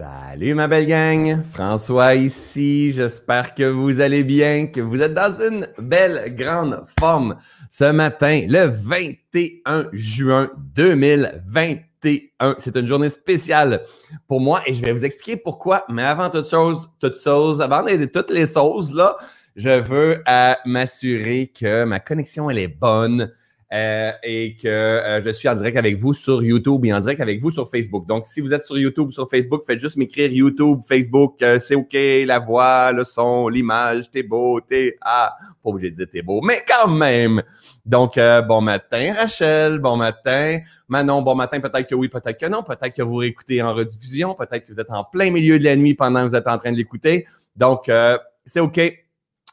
Salut ma belle gang, François ici, j'espère que vous allez bien, que vous êtes dans une belle grande forme. Ce matin, le 21 juin 2021. C'est une journée spéciale pour moi et je vais vous expliquer pourquoi, mais avant toute chose, toute chose, avant toutes les choses là, je veux euh, m'assurer que ma connexion elle est bonne, euh, et que euh, je suis en direct avec vous sur YouTube et en direct avec vous sur Facebook. Donc, si vous êtes sur YouTube ou sur Facebook, faites juste m'écrire YouTube, Facebook, euh, c'est OK, la voix, le son, l'image, t'es beau, t'es... Ah, pas obligé de dire t'es beau, mais quand même! Donc, bon matin, Rachel, bon matin. Manon, bon matin, peut-être que oui, peut-être que non, peut-être que vous réécoutez en rediffusion, peut-être que vous êtes en plein milieu de la nuit pendant que vous êtes en train de l'écouter. Donc, c'est OK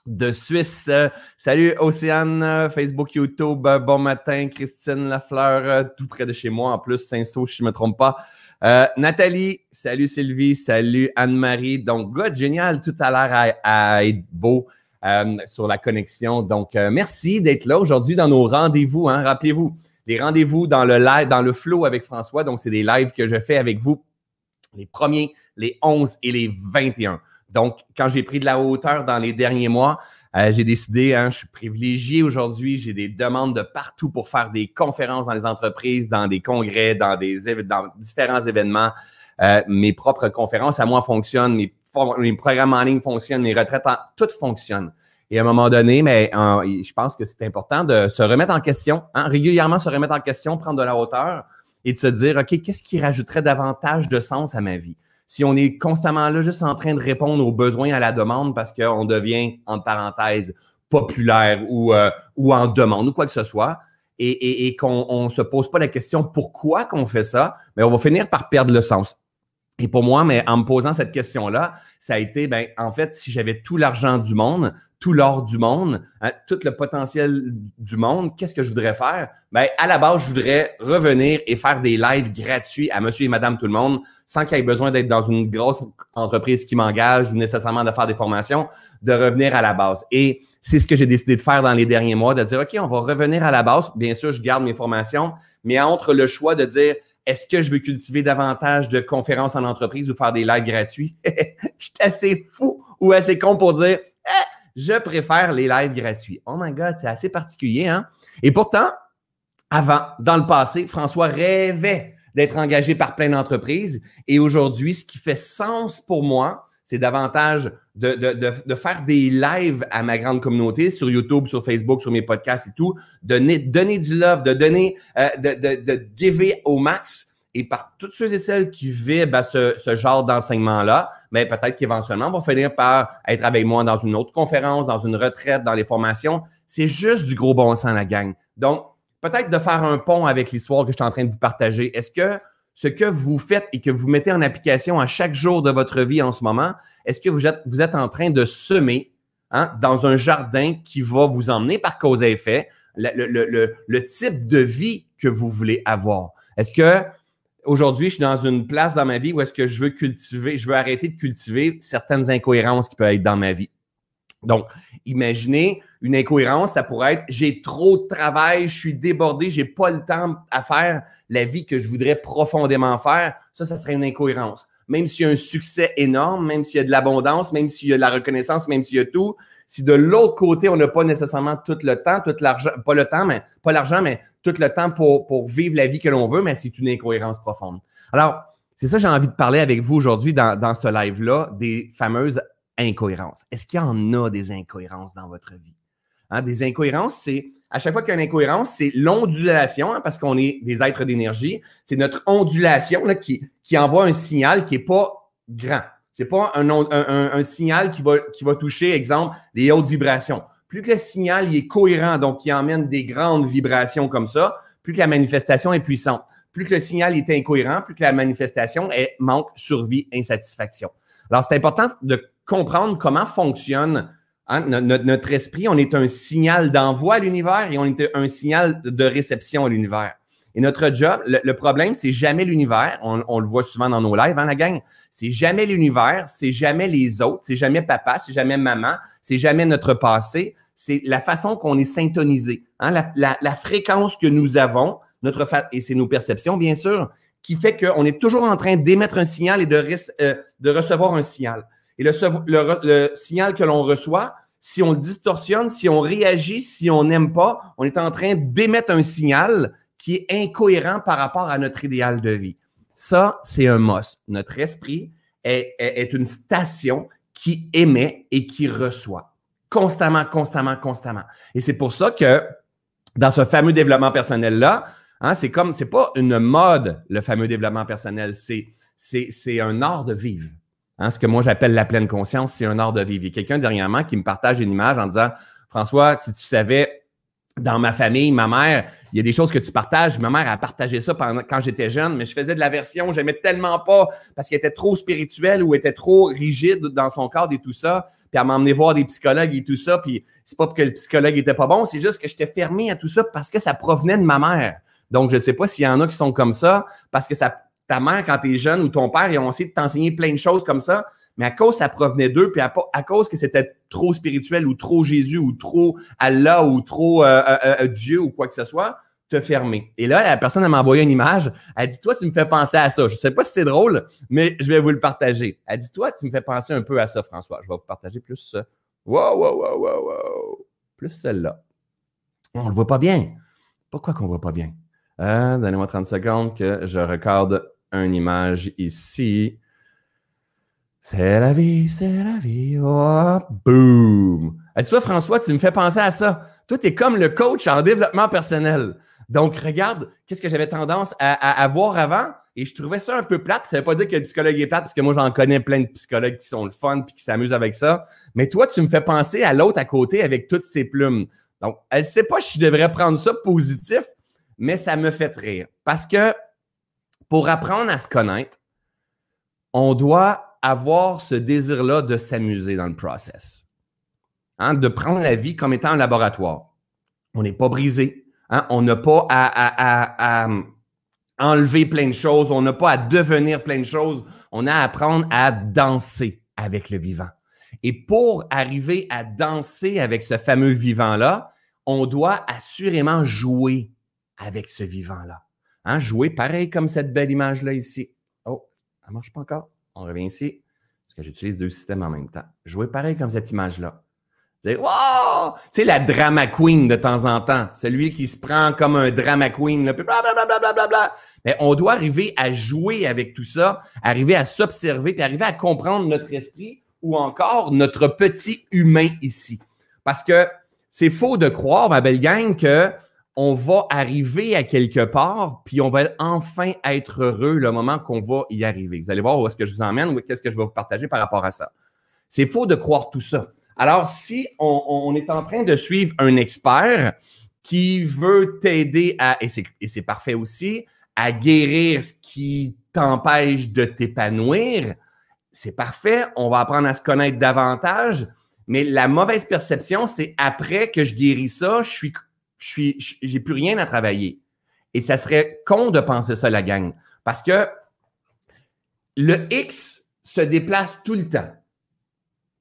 de Suisse. Salut Océane, Facebook, YouTube. Bon matin, Christine Lafleur, tout près de chez moi en plus, Saint-Saul, si je ne me trompe pas. Euh, Nathalie, salut Sylvie, salut Anne-Marie. Donc, God, génial, tout a l'air à, être beau euh, sur la connexion. Donc, euh, merci d'être là aujourd'hui dans nos rendez-vous. Hein. Rappelez-vous, les rendez-vous dans le live, dans le flow avec François. Donc, c'est des lives que je fais avec vous les premiers, les 11 et les 21. Donc, quand j'ai pris de la hauteur dans les derniers mois, euh, j'ai décidé, hein, je suis privilégié aujourd'hui, j'ai des demandes de partout pour faire des conférences dans les entreprises, dans des congrès, dans, des, différents événements. Euh, mes propres conférences à moi fonctionnent, mes, programmes en ligne fonctionnent, mes retraites, tout fonctionne. Et à un moment donné, mais je pense que c'est important de se remettre en question, hein, régulièrement se remettre en question, prendre de la hauteur et de se dire, OK, qu'est-ce qui rajouterait davantage de sens à ma vie? Si on est constamment là juste en train de répondre aux besoins à la demande parce qu'on devient, entre parenthèses, populaire ou, euh, ou en demande ou quoi que ce soit, et, et, qu'on ne se pose pas la question pourquoi qu'on fait ça, mais on va finir par perdre le sens. Et pour moi, mais en me posant cette question-là, ça a été, ben, en fait, si j'avais tout l'argent du monde, tout l'or du monde, hein, tout le potentiel du monde, qu'est-ce que je voudrais faire? Ben, à la base, je voudrais revenir et faire des lives gratuits à monsieur et madame tout le monde, sans qu'il y ait besoin d'être dans une grosse entreprise qui m'engage ou nécessairement de faire des formations, de revenir à la base. Et c'est ce que j'ai décidé de faire dans les derniers mois, de dire, OK, on va revenir à la base. Bien sûr, je garde mes formations, mais entre le choix de dire, est-ce que je veux cultiver davantage de conférences en entreprise ou faire des lives gratuits? je suis assez fou ou assez con pour dire, je préfère les lives gratuits. Oh my God, c'est assez particulier, hein? Et pourtant, avant, dans le passé, François rêvait d'être engagé par plein d'entreprises. Et aujourd'hui, ce qui fait sens pour moi, c'est davantage de, de, de, faire des lives à ma grande communauté sur YouTube, sur Facebook, sur mes podcasts et tout, donner, donner du love, de donner, euh, de, de, de giver au max et par toutes ceux et celles qui vivent à ce, genre d'enseignement-là, mais ben, peut-être qu'éventuellement, on va finir par être avec moi dans une autre conférence, dans une retraite, dans les formations. C'est juste du gros bon sens, la gang. Donc, peut-être de faire un pont avec l'histoire que je suis en train de vous partager. Est-ce que ce que vous faites et que vous mettez en application à chaque jour de votre vie en ce moment, est-ce que vous êtes, vous êtes en train de semer hein, dans un jardin qui va vous emmener par cause et effet le, le type de vie que vous voulez avoir? Est-ce que aujourd'hui, je suis dans une place dans ma vie où est-ce que je veux cultiver, je veux arrêter de cultiver certaines incohérences qui peuvent être dans ma vie. Donc, imaginez une incohérence, ça pourrait être j'ai trop de travail, je suis débordé, j'ai pas le temps à faire la vie que je voudrais profondément faire. Ça, ça serait une incohérence. Même s'il y a un succès énorme, même s'il y a de l'abondance, même s'il y a de la reconnaissance, même s'il y a tout, si de l'autre côté, on n'a pas nécessairement tout le temps, tout l'argent, pas le temps, mais pas l'argent, mais tout le temps pour, pour vivre la vie que l'on veut, mais c'est une incohérence profonde. Alors, c'est ça j'ai envie de parler avec vous aujourd'hui dans, dans ce live-là, des fameuses incohérences. Est-ce qu'il y en a des incohérences dans votre vie? Hein, des incohérences, c'est à chaque fois qu'il y a une incohérence, c'est l'ondulation, hein, parce qu'on est des êtres d'énergie. C'est notre ondulation là, qui, qui envoie un signal qui n'est pas grand. C'est pas un, signal qui va, qui va toucher, exemple, les hautes vibrations. Plus que le signal est cohérent, donc qui emmène des grandes vibrations comme ça, plus que la manifestation est puissante. Plus que le signal est incohérent, plus que la manifestation est manque, survie, insatisfaction. Alors, c'est important de comprendre comment fonctionne hein, notre, notre, esprit. On est un signal d'envoi à l'univers et on est un signal de réception à l'univers. Et notre job, le, problème, c'est jamais l'univers. On, le voit souvent dans nos lives, hein, la gang. C'est jamais l'univers, c'est jamais les autres, c'est jamais papa, c'est jamais maman, c'est jamais notre passé. C'est la façon qu'on est syntonisé, hein, la, fréquence que nous avons, notre et c'est nos perceptions, bien sûr, qui fait qu'on est toujours en train d'émettre un signal et de, euh, recevoir un signal. Et le, le, signal que l'on reçoit, si on le distorsionne, si on réagit, si on n'aime pas, on est en train d'émettre un signal qui est incohérent par rapport à notre idéal de vie. Ça, c'est un must. Notre esprit est, une station qui émet et qui reçoit constamment, constamment, constamment. Et c'est pour ça que dans ce fameux développement personnel-là, hein, c'est comme, c'est pas une mode, le fameux développement personnel, c'est, c'est, c'est un art de vivre. Hein, ce que moi j'appelle la pleine conscience, c'est un art de vivre. Il y a quelqu'un dernièrement qui me partage une image en disant François, si tu savais, dans ma famille, ma mère, il y a des choses que tu partages. Ma mère a partagé ça quand j'étais jeune, mais je faisais de l'aversion, j'aimais tellement pas parce qu'elle était trop spirituelle ou était trop rigide dans son cadre et tout ça. Puis elle m'a emmené voir des psychologues et tout ça. Puis c'est pas que le psychologue était pas bon, c'est juste que j'étais fermé à tout ça parce que ça provenait de ma mère. Donc, je sais pas s'il y en a qui sont comme ça parce que ta mère, quand tu jeune, ou ton père, ils ont essayé de t'enseigner plein de choses comme ça, mais à cause ça provenait d'eux, puis à, cause que c'était trop spirituel ou trop Jésus ou trop Allah ou trop euh, euh, euh, Dieu ou quoi que ce soit, te fermer. Et là, la personne m'a envoyé une image. Elle dit Toi, tu me fais penser à ça. Je ne sais pas si c'est drôle, mais je vais vous le partager. Elle dit Toi, tu me fais penser un peu à ça, François. Je vais vous partager plus ça. Wow, wow, wow, wow, wow. Plus celle-là. On ne le voit pas bien. Pourquoi qu'on ne voit pas bien? Donnez-moi 30 secondes que je recorde une image ici. C'est la vie, c'est la vie. Oh, boom. Dis-toi, François, tu me fais penser à ça. Toi, tu es comme le coach en développement personnel. Donc, regarde, qu'est-ce que j'avais tendance à, voir avant? Et je trouvais ça un peu plate. Ça ne veut pas dire que le psychologue est plate, parce que moi, j'en connais plein de psychologues qui sont le fun et qui s'amusent avec ça. Mais toi, tu me fais penser à l'autre à côté avec toutes ses plumes. Donc, elle ne sait pas si je devrais prendre ça positif, mais ça me fait rire. Parce que pour apprendre à se connaître, on doit avoir ce désir-là de s'amuser dans le process. Hein, de prendre la vie comme étant un laboratoire. On n'est pas brisé. Hein, on n'a pas à, enlever plein de choses. On n'a pas à devenir plein de choses. On a à apprendre à danser avec le vivant. Et pour arriver à danser avec ce fameux vivant-là, on doit assurément jouer avec ce vivant-là. Hein, jouer pareil comme cette belle image-là ici. Oh, ça ne marche pas encore? On revient ici, parce que j'utilise deux systèmes en même temps. Jouer pareil comme cette image-là. Wow! Tu sais, la drama queen de temps en temps. Celui qui se prend comme un drama queen, Mais on doit arriver à jouer avec tout ça, arriver à s'observer, puis arriver à comprendre notre esprit ou encore notre petit humain ici. Parce que c'est faux de croire, ma belle gang, que on va arriver à quelque part, puis on va enfin être heureux le moment qu'on va y arriver. Vous allez voir où est-ce que je vous emmène ou qu'est-ce que je vais vous partager par rapport à ça. C'est faux de croire tout ça. Alors, si on, est en train de suivre un expert qui veut t'aider à, et c'est parfait aussi, à guérir ce qui t'empêche de t'épanouir, c'est parfait, on va apprendre à se connaître davantage, mais la mauvaise perception, c'est après que je guéris ça, je suis je j'ai plus rien à travailler. Et ça serait con de penser ça, la gang. Parce que le X se déplace tout le temps.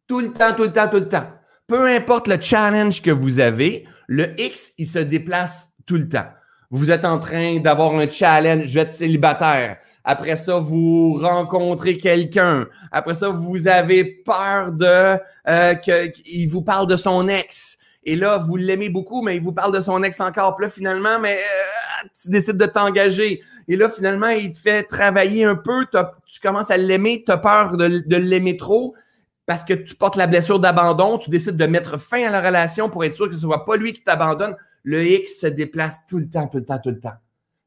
Tout le temps, tout le temps, tout le temps. Peu importe le challenge que vous avez, le X, il se déplace tout le temps. Vous êtes en train d'avoir un challenge, je vais être célibataire. Après ça, vous rencontrez quelqu'un. Après ça, vous avez peur de euh, qu'il vous parle de son ex. Et là, vous l'aimez beaucoup, mais il vous parle de son ex encore. Là, finalement, mais euh, tu décides de t'engager. Et là, finalement, il te fait travailler un peu. Tu commences à l'aimer. Tu as peur de, l'aimer trop parce que tu portes la blessure d'abandon. Tu décides de mettre fin à la relation pour être sûr que ce ne soit pas lui qui t'abandonne. Le X se déplace tout le temps, tout le temps, tout le temps.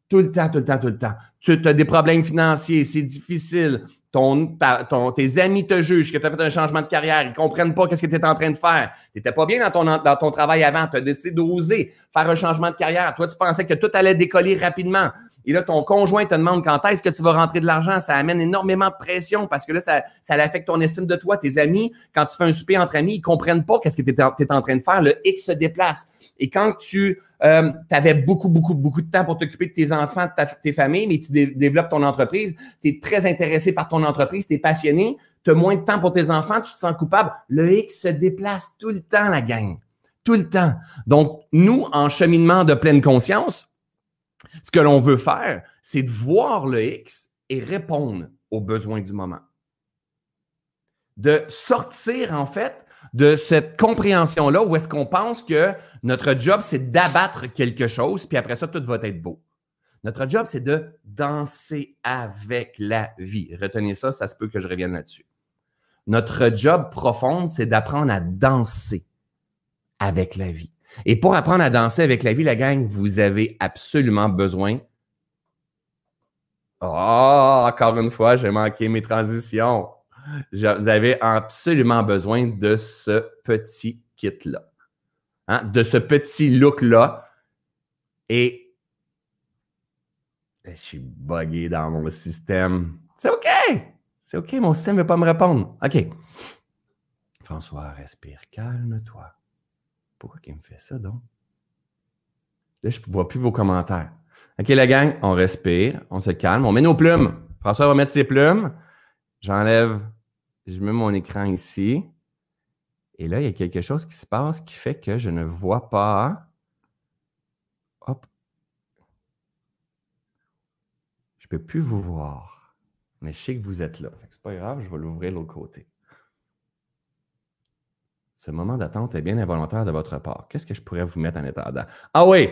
Tout le temps, tout le temps, tout le temps. Tu as des problèmes financiers, c'est difficile ton, ton, tes amis te jugent, que tu as fait un changement de carrière, ils ne comprennent pas qu'est-ce que tu es en train de faire. Tu n'étais pas bien dans ton, dans ton travail avant, tu as décidé d'oser faire un changement de carrière. Toi, tu pensais que tout allait décoller rapidement. Et là, ton conjoint te demande quand est-ce que tu vas rentrer de l'argent. Ça amène énormément de pression parce que là, ça, ça affecte ton estime de toi. Tes amis, quand tu fais un souper entre amis, ils comprennent pas qu'est-ce que tu es, en train de faire. Le X se déplace. Et quand tu euh, avais beaucoup, beaucoup, beaucoup de temps pour t'occuper de tes enfants, de ta, tes familles, mais tu développes ton entreprise, tu es très intéressé par ton entreprise, tu es passionné, tu as moins de temps pour tes enfants, tu te sens coupable. Le X se déplace tout le temps, la gang. Tout le temps. Donc, nous, en cheminement de pleine conscience, Ce que l'on veut faire, c'est de voir le X et répondre aux besoins du moment. De sortir, en fait, de cette compréhension-là où est-ce qu'on pense que notre job, c'est d'abattre quelque chose, puis après ça, tout va être beau. Notre job, c'est de danser avec la vie. Retenez ça, ça se peut que je revienne là-dessus. Notre job profond, c'est d'apprendre à danser avec la vie. Et pour apprendre à danser avec la vie, la gang, vous avez absolument besoin. Oh, encore une fois, j'ai manqué mes transitions. Vous avez absolument besoin de ce petit kit-là, hein, de ce petit look-là. Et je suis buggé dans mon système. C'est OK. C'est OK, mon système ne veut pas me répondre. OK. François, respire, calme-toi. Pourquoi il me fait ça donc? Là, je ne vois plus vos commentaires. OK, la gang, on respire, on se calme, on met nos plumes. François va mettre ses plumes. J'enlève, je mets mon écran ici. Et là, il y a quelque chose qui se passe qui fait que je ne vois pas. Hop. Je ne peux plus vous voir. Mais je sais que vous êtes là. Ce n'est pas grave, je vais l'ouvrir de l'autre côté. Ce moment d'attente est bien involontaire de votre part. Qu'est-ce que je pourrais vous mettre en attendant? Ah oui,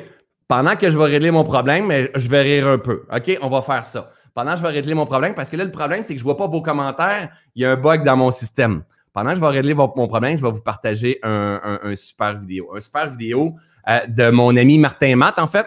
pendant que je vais régler mon problème, je vais rire un peu. OK, on va faire ça. Pendant que je vais régler mon problème, parce que là, le problème, c'est que je ne vois pas vos commentaires. Il y a un bug dans mon système. Pendant que je vais régler mon problème, je vais vous partager un, super vidéo. Un super vidéo euh, de mon ami Martin Matt, en fait,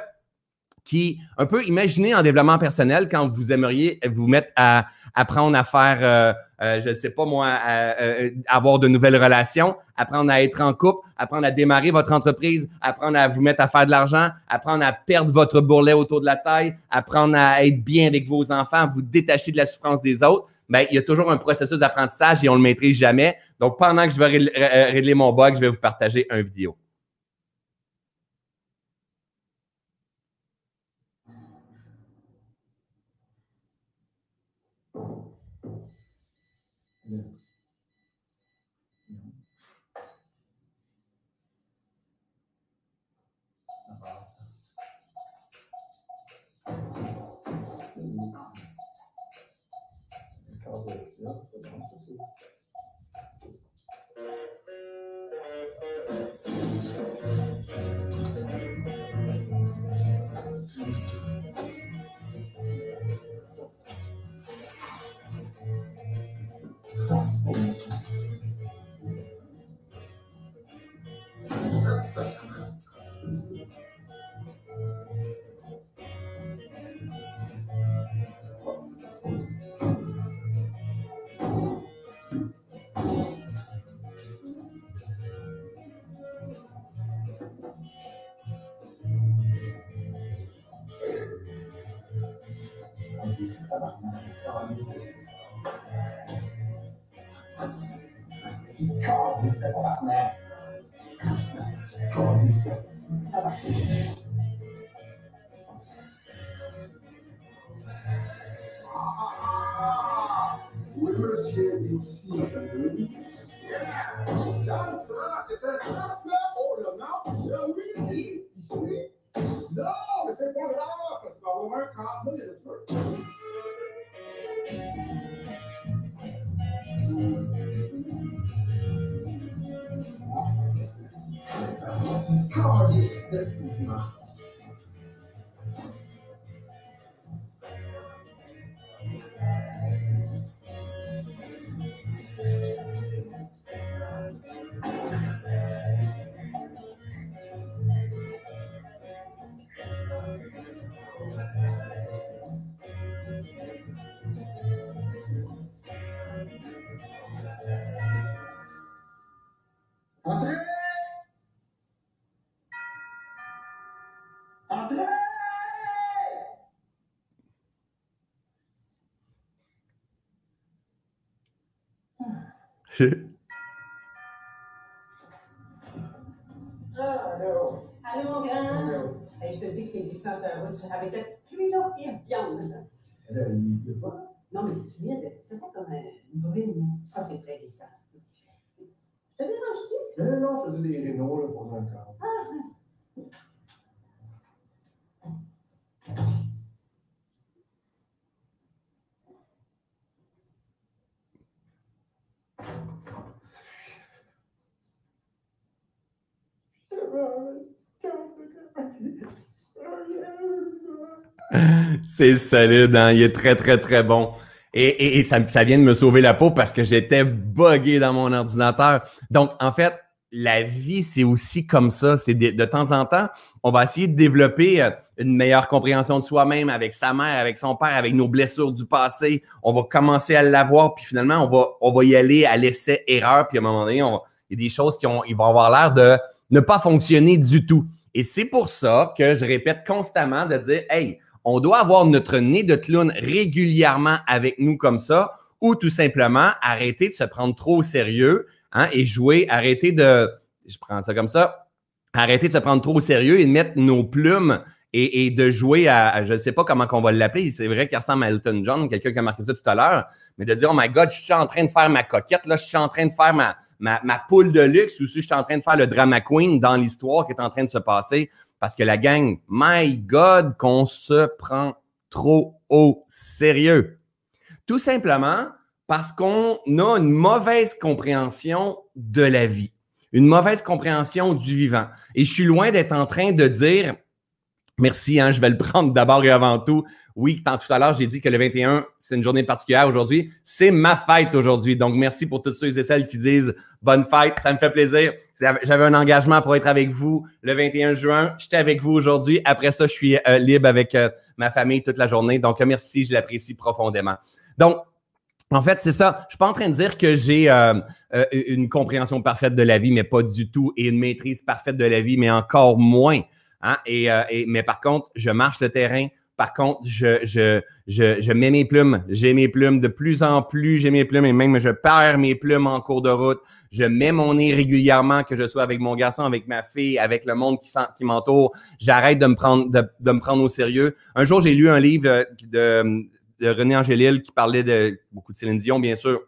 qui, un peu, imaginez en développement personnel quand vous aimeriez vous mettre à apprendre à faire, euh, euh, je ne sais pas moi, euh, avoir de nouvelles relations, apprendre à être en couple, apprendre à démarrer votre entreprise, apprendre à vous mettre à faire de l'argent, apprendre à perdre votre bourrelet autour de la taille, apprendre à être bien avec vos enfants, vous détacher de la souffrance des autres. Bien, il y a toujours un processus d'apprentissage et on ne le maîtrise jamais. Donc, pendant que je vais régler mon bug, je vais vous partager une vidéo. Allô? Allô, mon grand? je te dis que c'est glissant sur la route. Avec la petite pluie, là, il viande. Il pas? Non, mais c'est humide. C'est pas comme une brune. Ça, c'est très glissant. Je te dérange-tu? Non, non, je faisais des rénaux là, pour un corps. Ah! C'est solide, hein? il est très, très, très bon. Et, ça, ça, vient de me sauver la peau parce que j'étais buggé dans mon ordinateur. Donc, en fait, la vie, c'est aussi comme ça. C'est de, de, temps en temps, on va essayer de développer euh, une meilleure compréhension de soi-même avec sa mère, avec son père, avec nos blessures du passé. On va commencer à l'avoir, puis finalement, on va, on va y aller à l'essai-erreur. Puis à un moment donné, on, il y a des choses qui ont, ils vont avoir l'air de ne pas fonctionner du tout. Et c'est pour ça que je répète constamment de dire, hey, on doit avoir notre nez de clown régulièrement avec nous comme ça, ou tout simplement arrêter de se prendre trop au sérieux hein, et jouer, arrêter de, je prends ça comme ça, arrêter de se prendre trop au sérieux et de mettre nos plumes et, de jouer à, je ne sais pas comment qu'on va l'appeler, c'est vrai qu'il ressemble à Elton John, quelqu'un qui a marqué ça tout à l'heure, mais de dire, oh my God, je suis en train de faire ma coquette, là, je suis en train de faire ma, ma, ma poule de luxe, ou si je suis en train de faire le drama queen dans l'histoire qui est en train de se passer. Parce que la gang, my God, qu'on se prend trop au sérieux. Tout simplement parce qu'on a une mauvaise compréhension de la vie, une mauvaise compréhension du vivant. Et je suis loin d'être en train de dire, merci, hein, je vais le prendre d'abord et avant tout, oui, tant tout à l'heure, j'ai dit que le 21, c'est une journée particulière aujourd'hui. C'est ma fête aujourd'hui. Donc, merci pour tous ceux et celles qui disent bonne fête. Ça me fait plaisir. J'avais un engagement pour être avec vous le 21 juin. J'étais avec vous aujourd'hui. Après ça, je suis euh, libre avec euh, ma famille toute la journée. Donc, merci. Je l'apprécie profondément. Donc, en fait, c'est ça. Je suis pas en train de dire que j'ai euh, une compréhension parfaite de la vie, mais pas du tout, et une maîtrise parfaite de la vie, mais encore moins. Hein. et, mais par contre, je marche le terrain, par contre, je, je, je, je mets mes plumes. J'ai mes plumes de plus en plus. J'ai mes plumes et même je perds mes plumes en cours de route. Je mets mon nez régulièrement, que je sois avec mon garçon, avec ma fille, avec le monde qui, qui m'entoure. J'arrête de me prendre de, de, me prendre au sérieux. Un jour, j'ai lu un livre euh, de, de René Angélil qui parlait de beaucoup de Céline Dion, bien sûr,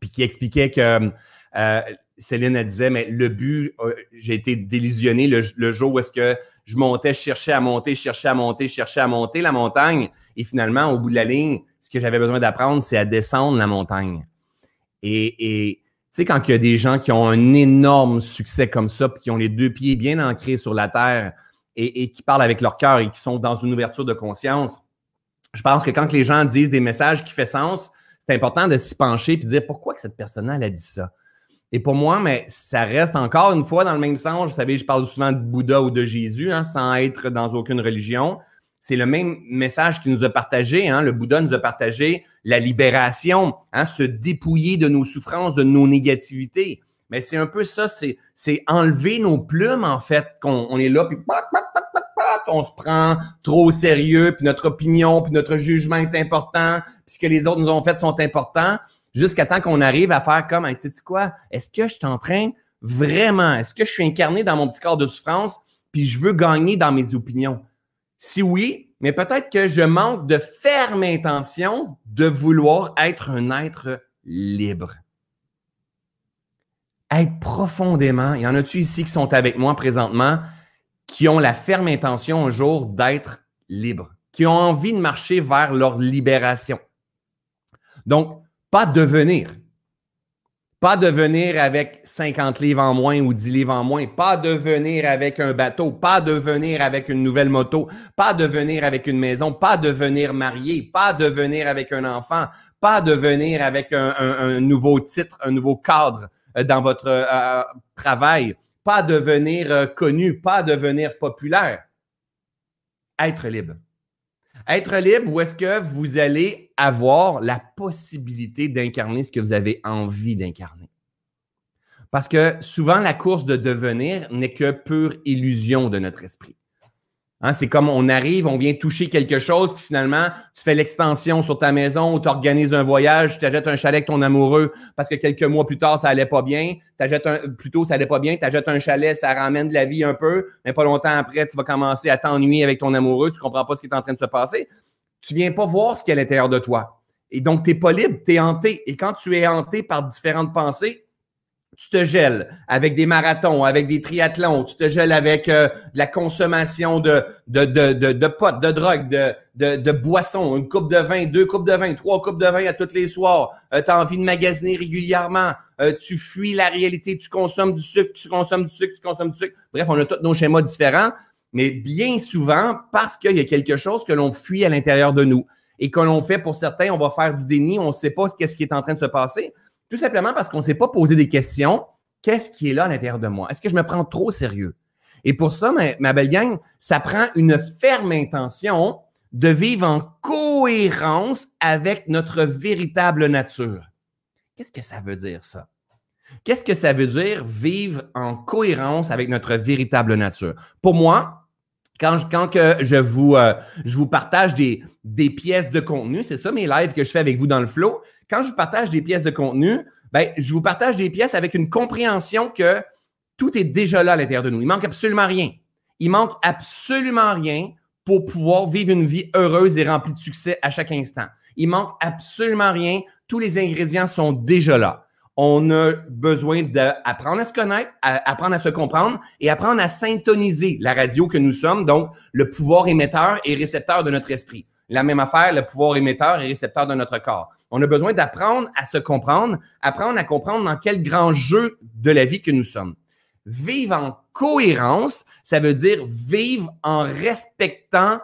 puis qui expliquait que euh, Céline elle disait, mais le but, euh, j'ai été délusionné le, jour où est-ce que je montais, je cherchais à monter, je cherchais à monter, je cherchais à monter la montagne. Et finalement, au bout de la ligne, ce que j'avais besoin d'apprendre, c'est à descendre la montagne. Et, tu sais, quand il y a des gens qui ont un énorme succès comme ça, puis qui ont les deux pieds bien ancrés sur la terre et, qui parlent avec leur cœur et qui sont dans une ouverture de conscience, je pense que quand les gens disent des messages qui font sens, c'est important de s'y pencher et de dire pourquoi cette personne-là a dit ça? Et pour moi, mais ça reste encore une fois dans le même sens. Vous savez, je parle souvent de Bouddha ou de Jésus, hein, sans être dans aucune religion. C'est le même message qu'il nous a partagé. Hein. Le Bouddha nous a partagé la libération, hein, se dépouiller de nos souffrances, de nos négativités. Mais c'est un peu ça, c'est, enlever nos plumes, en fait, qu'on on est là, puis on se prend trop au sérieux, puis notre opinion, puis notre jugement est important, puis ce que les autres nous ont fait sont importants jusqu'à temps qu'on arrive à faire comme, tu sais quoi, est-ce que je suis en train vraiment, est-ce que je suis incarné dans mon petit corps de souffrance, puis je veux gagner dans mes opinions? Si oui, mais peut-être que je manque de ferme intention de vouloir être un être libre. Être profondément, il y en a-tu ici qui sont avec moi présentement, qui ont la ferme intention un jour d'être libre, qui ont envie de marcher vers leur libération? Donc, pas devenir. Pas devenir avec 50 livres en moins ou 10 livres en moins. Pas devenir avec un bateau. Pas devenir avec une nouvelle moto. Pas devenir avec une maison. Pas devenir marié. Pas devenir avec un enfant. Pas devenir avec un, nouveau titre, un nouveau cadre euh, dans votre euh, travail. Pas devenir euh, connu. Pas devenir populaire. Être libre. Être libre, où est-ce que vous allez avoir la possibilité d'incarner ce que vous avez envie d'incarner? Parce que souvent, la course de devenir n'est que pure illusion de notre esprit. Hein, c'est comme on arrive, on vient toucher quelque chose, puis finalement, tu fais l'extension sur ta maison ou tu organises un voyage, tu t'achètes un chalet avec ton amoureux parce que quelques mois plus tard, ça allait pas bien. T'achètes un, plutôt, ça allait pas bien. Tu achètes un chalet, ça ramène de la vie un peu, mais pas longtemps après, tu vas commencer à t'ennuyer avec ton amoureux, tu comprends pas ce qui est en train de se passer. Tu viens pas voir ce qu'il y a à l'intérieur de toi. Et donc, tu n'es pas libre, tu es hanté. Et quand tu es hanté par différentes pensées, tu te gèles avec des marathons, avec des triathlons, tu te gèles avec euh, la consommation de, de, de, de, potes, de drogue, de, de, de boissons, une coupe de vin, deux coupes de vin, trois coupes de vin à tous les soirs, euh, tu as envie de magasiner régulièrement, euh, tu fuis la réalité, tu consommes du sucre, tu consommes du sucre, tu consommes du sucre. Bref, on a tous nos schémas différents, mais bien souvent, parce qu'il y a quelque chose que l'on fuit à l'intérieur de nous et que l'on fait pour certains, on va faire du déni, on ne sait pas ce qui est en train de se passer. Tout simplement parce qu'on ne s'est pas posé des questions. Qu'est-ce qui est là à l'intérieur de moi? Est-ce que je me prends trop sérieux? Et pour ça, ma, belle gang, ça prend une ferme intention de vivre en cohérence avec notre véritable nature. Qu'est-ce que ça veut dire, ça? Qu'est-ce que ça veut dire vivre en cohérence avec notre véritable nature? Pour moi, quand, je, quand que je, vous, euh, je vous partage des, des pièces de contenu, c'est ça mes lives que je fais avec vous dans le flow, quand je vous partage des pièces de contenu, ben, je vous partage des pièces avec une compréhension que tout est déjà là à l'intérieur de nous. Il manque absolument rien. Il manque absolument rien pour pouvoir vivre une vie heureuse et remplie de succès à chaque instant. Il manque absolument rien. Tous les ingrédients sont déjà là. On a besoin d'apprendre à se connaître, apprendre à se comprendre et apprendre à syntoniser la radio que nous sommes, donc le pouvoir émetteur et récepteur de notre esprit. La même affaire, le pouvoir émetteur et récepteur de notre corps. On a besoin d'apprendre à se comprendre, apprendre à comprendre dans quel grand jeu de la vie que nous sommes. Vivre en cohérence, ça veut dire vivre en respectant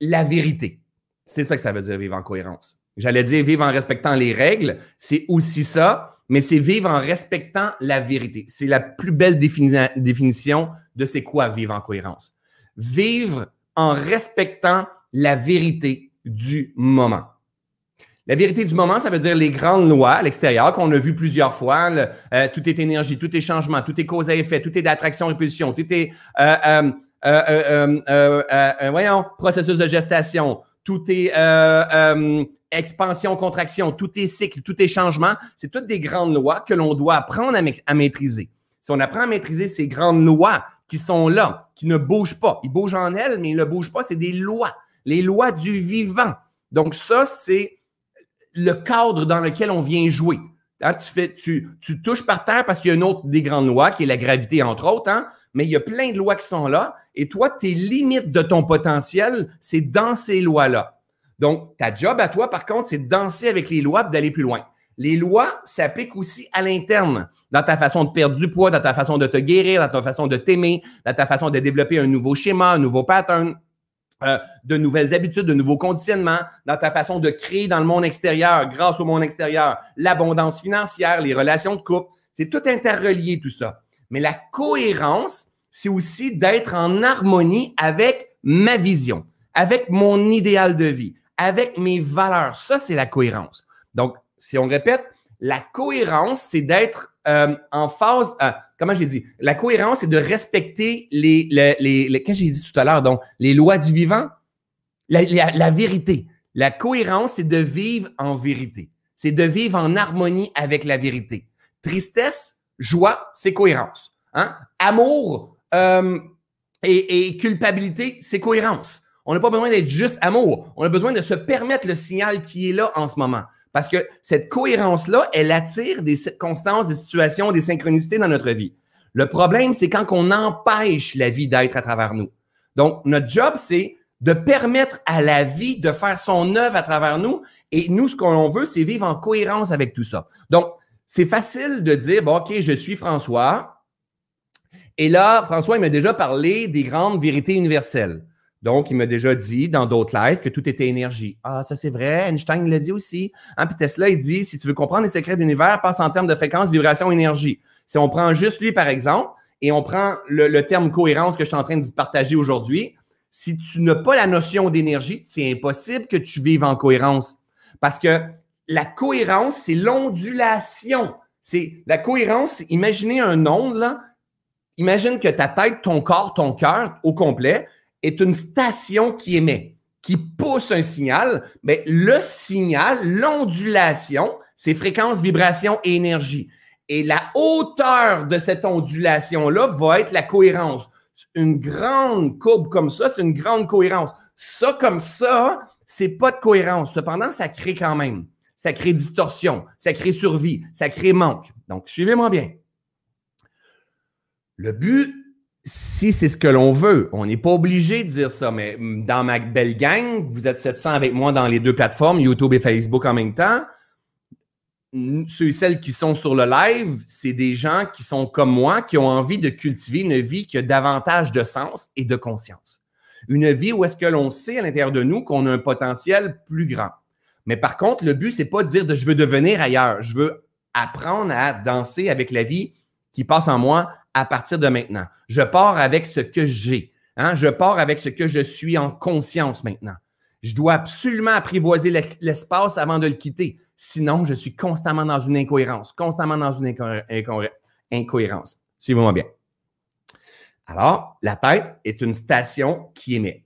la vérité. C'est ça que ça veut dire vivre en cohérence. J'allais dire vivre en respectant les règles, c'est aussi ça, mais c'est vivre en respectant la vérité. C'est la plus belle définition de c'est quoi vivre en cohérence. Vivre en respectant la vérité du moment. La vérité du moment, ça veut dire les grandes lois à l'extérieur qu'on a vu plusieurs fois. Euh, tout est énergie, tout est changement, tout est cause à effet, tout est d'attraction-répulsion, tout est, euh, euh, voyons, processus de gestation, tout est expansion, contraction, tout est cycle, tout est changement. C'est toutes des grandes lois que l'on doit apprendre à, maîtriser. Si on apprend à maîtriser ces grandes lois qui sont là, qui ne bougent pas, ils bougent en elles, mais ils ne bougent pas, c'est des lois, les lois du vivant. Donc ça, c'est le cadre dans lequel on vient jouer. Hein, tu, touches par terre parce qu'il y a une autre des grandes lois, qui est la gravité, entre autres, hein, mais il y a plein de lois qui sont là. Et toi, tes limites de ton potentiel, c'est dans ces lois-là. Donc, ta job à toi, par contre, c'est de danser avec les lois et d'aller plus loin. Les lois s'appliquent aussi à l'interne, dans ta façon de perdre du poids, dans ta façon de te guérir, dans ta façon de t'aimer, dans ta façon de développer un nouveau schéma, un nouveau pattern. Euh, de nouvelles habitudes, de nouveaux conditionnements, dans ta façon de créer dans le monde extérieur, grâce au monde extérieur, l'abondance financière, les relations de couple. C'est tout interrelié, tout ça. Mais la cohérence, c'est aussi d'être en harmonie avec ma vision, avec mon idéal de vie, avec mes valeurs. Ça, c'est la cohérence. Donc, si on répète, la cohérence, c'est d'être euh, en phase. Euh, comment j'ai dit? La cohérence, c'est de respecter les, les, les, qu'est-ce que j'ai dit tout à l'heure? Donc, les lois du vivant, la, vérité. La cohérence, c'est de vivre en vérité. C'est de vivre en harmonie avec la vérité. Tristesse, joie, c'est cohérence. Hein? Amour euh, et culpabilité, c'est cohérence. On n'a pas besoin d'être juste amour. On a besoin de se permettre le signal qui est là en ce moment. Parce que cette cohérence-là, elle attire des circonstances, des situations, des synchronicités dans notre vie. Le problème, c'est quand on empêche la vie d'être à travers nous. Donc, notre job, c'est de permettre à la vie de faire son œuvre à travers nous. Et nous, ce qu'on veut, c'est vivre en cohérence avec tout ça. Donc, c'est facile de dire, OK, je suis François. Et là, François, il m'a déjà parlé des grandes vérités universelles. Donc, il m'a déjà dit dans d'autres lives que tout était énergie. Ah, ça c'est vrai, Einstein l'a dit aussi. Hein, puis Tesla, il dit, si tu veux comprendre les secrets de l'univers, passe en termes de fréquence, vibration, énergie. Si on prend juste lui, par exemple, et on prend le, terme cohérence que je suis en train de partager aujourd'hui, si tu n'as pas la notion d'énergie, c'est impossible que tu vives en cohérence. Parce que la cohérence, c'est l'ondulation. C'est la cohérence, imaginez un onde. Imagine que ta tête, ton corps, ton cœur au complet, est une station qui émet, qui pousse un signal, mais le signal, l'ondulation, c'est fréquence, vibration et énergie. Et la hauteur de cette ondulation-là va être la cohérence. Une grande courbe comme ça, c'est une grande cohérence. Ça comme ça, c'est pas de cohérence. Cependant, ça crée quand même. Ça crée distorsion, ça crée survie, ça crée manque. Donc, suivez-moi bien. Le but, si c'est ce que l'on veut, on n'est pas obligé de dire ça, mais dans ma belle gang, vous êtes 700 avec moi dans les deux plateformes, YouTube et Facebook en même temps. Ceux et celles qui sont sur le live, c'est des gens qui sont comme moi, qui ont envie de cultiver une vie qui a davantage de sens et de conscience. Une vie où est-ce que l'on sait à l'intérieur de nous qu'on a un potentiel plus grand. Mais par contre, le but, c'est pas de dire de je veux devenir ailleurs. Je veux apprendre à danser avec la vie qui passe en moi à partir de maintenant. Je pars avec ce que j'ai. Hein? Je pars avec ce que je suis en conscience maintenant. Je dois absolument apprivoiser l'espace avant de le quitter. Sinon, je suis constamment dans une incohérence, constamment dans une incohérence. Suivez-moi bien. Alors, la tête est une station qui émet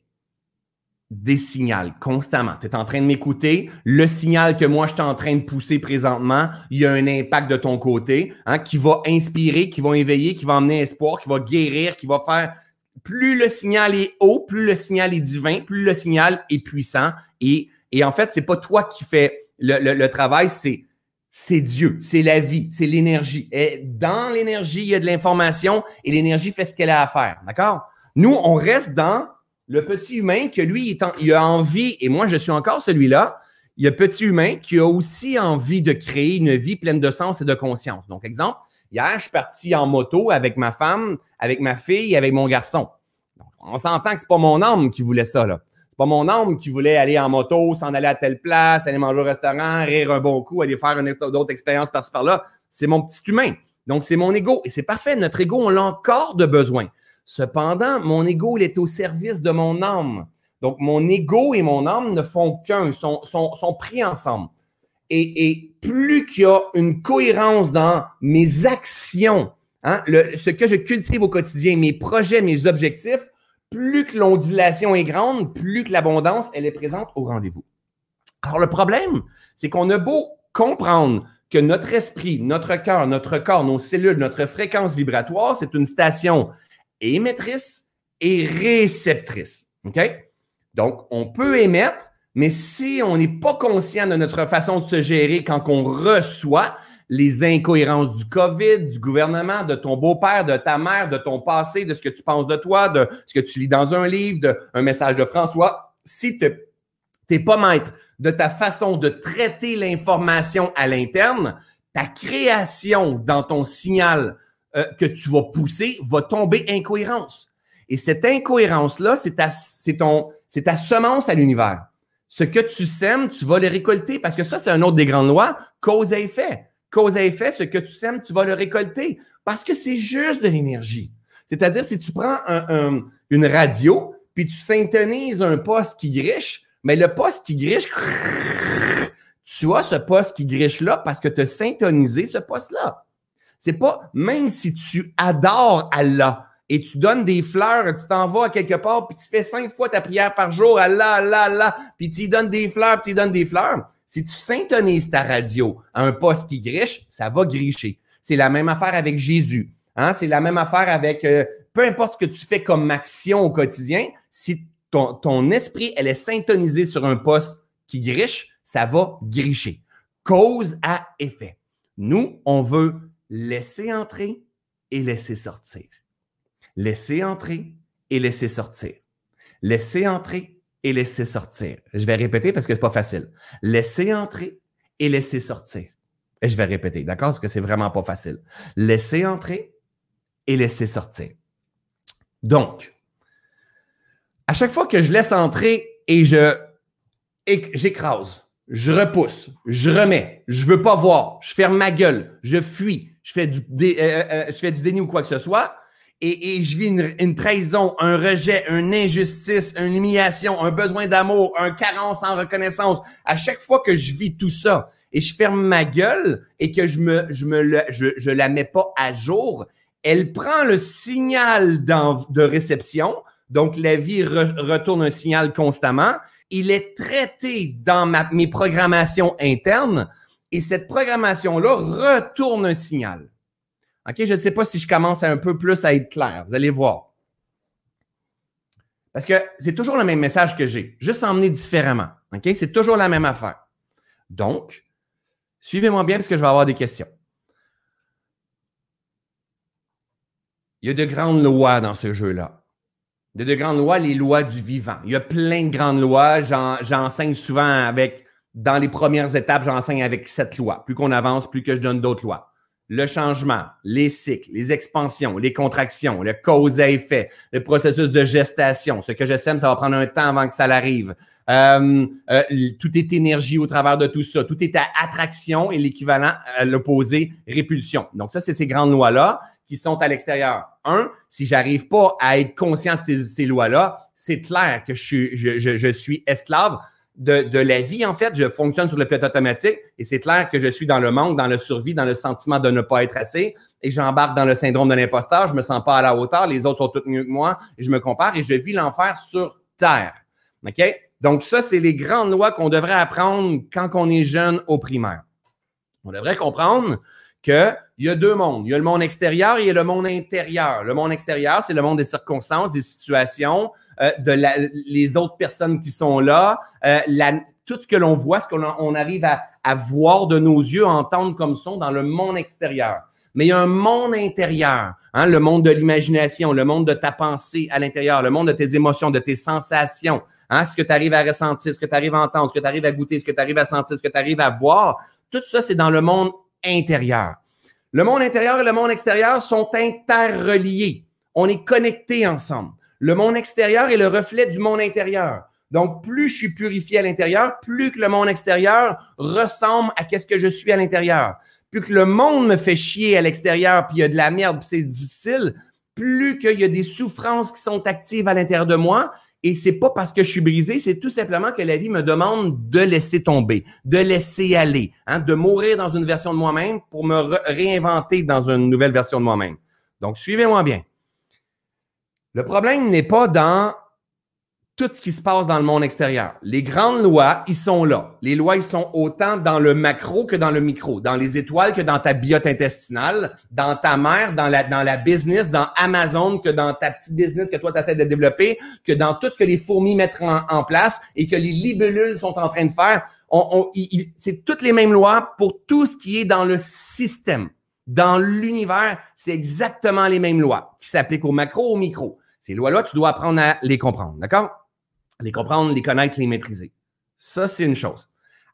des signaux constamment. Tu es en train de m'écouter. Le signal que moi, je suis en train de pousser présentement, il y a un impact de ton côté hein, qui va inspirer, qui va éveiller, qui va emmener espoir, qui va guérir, qui va faire. Plus le signal est haut, plus le signal est divin, plus le signal est puissant. Et, et en fait, c'est pas toi qui fais le, le, travail, c'est c'est Dieu, c'est la vie, c'est l'énergie. Et dans l'énergie, il y a de l'information et l'énergie fait ce qu'elle a à faire. D'accord? Nous, on reste dans le petit humain que lui, il, a envie, et moi je suis encore celui-là, il y a le petit humain qui a aussi envie de créer une vie pleine de sens et de conscience. Donc, exemple, hier, je suis parti en moto avec ma femme, avec ma fille, avec mon garçon. on s'entend que c'est pas mon âme qui voulait ça, là. C'est pas mon âme qui voulait aller en moto, s'en aller à telle place, aller manger au restaurant, rire un bon coup, aller faire une autre expérience par-ci par-là. C'est mon petit humain. Donc, c'est mon ego. Et c'est parfait. Notre ego, on l'a encore de besoin. Cependant, mon ego, il est au service de mon âme. Donc, mon ego et mon âme ne font qu'un, sont, sont, pris ensemble. Et, plus qu'il y a une cohérence dans mes actions, hein, ce que je cultive au quotidien, mes projets, mes objectifs, plus que l'ondulation est grande, plus que l'abondance, elle est présente au rendez-vous. Alors, le problème, c'est qu'on a beau comprendre que notre esprit, notre cœur, notre corps, nos cellules, notre fréquence vibratoire, c'est une station émettrice et réceptrice. OK? Donc, on peut émettre, mais si on n'est pas conscient de notre façon de se gérer quand on reçoit les incohérences du COVID, du gouvernement, de ton beau-père, de ta mère, de ton passé, de ce que tu penses de toi, de ce que tu lis dans un livre, de un message de François, si tu n'es pas maître de ta façon de traiter l'information à l'interne, ta création dans ton signal euh, que tu vas pousser va tomber incohérence. Et cette incohérence-là, c'est ta, ta semence à l'univers. Ce que tu sèmes, tu vas le récolter parce que ça, c'est un autre des grandes lois, cause à effet. Cause à effet, ce que tu sèmes, tu vas le récolter parce que c'est juste de l'énergie. C'est-à-dire, si tu prends une radio, puis tu syntonises un poste qui griche, mais le poste qui griche, tu as ce poste qui griche là parce que tu as syntonisé ce poste-là. C'est pas, même si tu adores Allah et tu donnes des fleurs, tu t'en vas à quelque part, puis tu fais cinq fois ta prière par jour, Allah, Allah, Allah, puis tu y donnes des fleurs, puis tu y donnes des fleurs. Si tu syntonises ta radio à un poste qui griche, ça va gricher. C'est la même affaire avec Jésus. Hein? C'est la même affaire avec euh, peu importe ce que tu fais comme action au quotidien, si ton, ton esprit, elle est syntonisée sur un poste qui griche, ça va gricher. Cause à effet. Nous, on veut laisser entrer et laisser sortir. Laisser entrer et laisser sortir. Laisser entrer et laisser sortir. Je vais répéter parce que c'est pas facile. Laisser entrer et laisser sortir. Et je vais répéter, d'accord? Parce que c'est vraiment pas facile. Laisser entrer et laisser sortir. Donc, à chaque fois que je laisse entrer et je j'écrase, je repousse, je remets, je veux pas voir, je ferme ma gueule, je fuis, je fais du, euh, euh, euh, je fais du déni ou quoi que ce soit, et, et je vis une, trahison, un rejet, une injustice, une humiliation, un besoin d'amour, un carence en reconnaissance, à chaque fois que je vis tout ça et je ferme ma gueule et que je me, je me le, je, je la mets pas à jour, elle prend le signal de réception. Donc, la vie retourne un signal constamment. Il est traité dans ma, mes programmations internes et cette programmation-là retourne un signal. OK? Je ne sais pas si je commence un peu plus à être clair. Vous allez voir. Parce que c'est toujours le même message que j'ai, juste emmené différemment. OK? C'est toujours la même affaire. Donc, suivez-moi bien parce que je vais avoir des questions. il y a de grandes lois dans ce jeu-là. Il y a de grandes lois, les lois du vivant. Il y a plein de grandes lois. J'enseigne souvent avec, dans les premières étapes, j'enseigne avec sept lois. Plus qu'on avance, plus que je donne d'autres lois. Le changement, les cycles, les expansions, les contractions, le cause à effet, le processus de gestation. Ce que je sème, ça va prendre un temps avant que ça l'arrive. Euh, euh, tout est énergie au travers de tout ça. Tout est à attraction et l'équivalent à l'opposé, répulsion. Donc, ça, c'est ces grandes lois-là qui sont à l'extérieur. Un, si j'arrive pas à être conscient de ces, lois-là, c'est clair que je, suis esclave de, la vie, en fait. Je fonctionne sur le pilote automatique et c'est clair que je suis dans le manque, dans le survie, dans le sentiment de ne pas être assez et j'embarque dans le syndrome de l'imposteur. Je me sens pas à la hauteur. Les autres sont tous mieux que moi. je me compare et je vis l'enfer sur Terre. OK? Donc, ça, c'est les grandes lois qu'on devrait apprendre quand on est jeune au primaire. On devrait comprendre qu'il y a deux mondes. Il y a le monde extérieur et il y a le monde intérieur. Le monde extérieur, c'est le monde des circonstances, des situations, euh, de les autres personnes qui sont là, euh, tout ce que l'on voit, ce qu'on arrive à, à, voir de nos yeux, entendre comme son dans le monde extérieur. Mais il y a un monde intérieur, hein, le monde de l'imagination, le monde de ta pensée à l'intérieur, le monde de tes émotions, de tes sensations, Hein? Ce que tu arrives à ressentir, ce que tu arrives à entendre, ce que tu arrives à goûter, ce que tu arrives à sentir, ce que tu arrives à voir, tout ça, c'est dans le monde intérieur. Le monde intérieur et le monde extérieur sont interreliés. On est connectés ensemble. Le monde extérieur est le reflet du monde intérieur. Donc, plus je suis purifié à l'intérieur, plus que le monde extérieur ressemble à ce que je suis à l'intérieur. Plus que le monde me fait chier à l'extérieur, puis il y a de la merde, puis c'est difficile, plus qu'il y a des souffrances qui sont actives à l'intérieur de moi, et c'est pas parce que je suis brisé, c'est tout simplement que la vie me demande de laisser tomber, de laisser aller, hein, de mourir dans une version de moi-même pour me réinventer dans une nouvelle version de moi-même. Donc, suivez-moi bien. Le problème n'est pas dans tout ce qui se passe dans le monde extérieur. Les grandes lois, ils sont là. Les lois, ils sont autant dans le macro que dans le micro, dans les étoiles que dans ta biote intestinale, dans ta mère, dans la, dans la business, dans Amazon, que dans ta petite business que toi, tu essaies de développer, que dans tout ce que les fourmis mettent en, place et que les libellules sont en train de faire. C'est toutes les mêmes lois pour tout ce qui est dans le système. Dans l'univers, c'est exactement les mêmes lois qui s'appliquent au macro, au micro. Ces lois-là, tu dois apprendre à les comprendre. D'accord? Les comprendre, les connaître, les maîtriser. Ça, c'est une chose.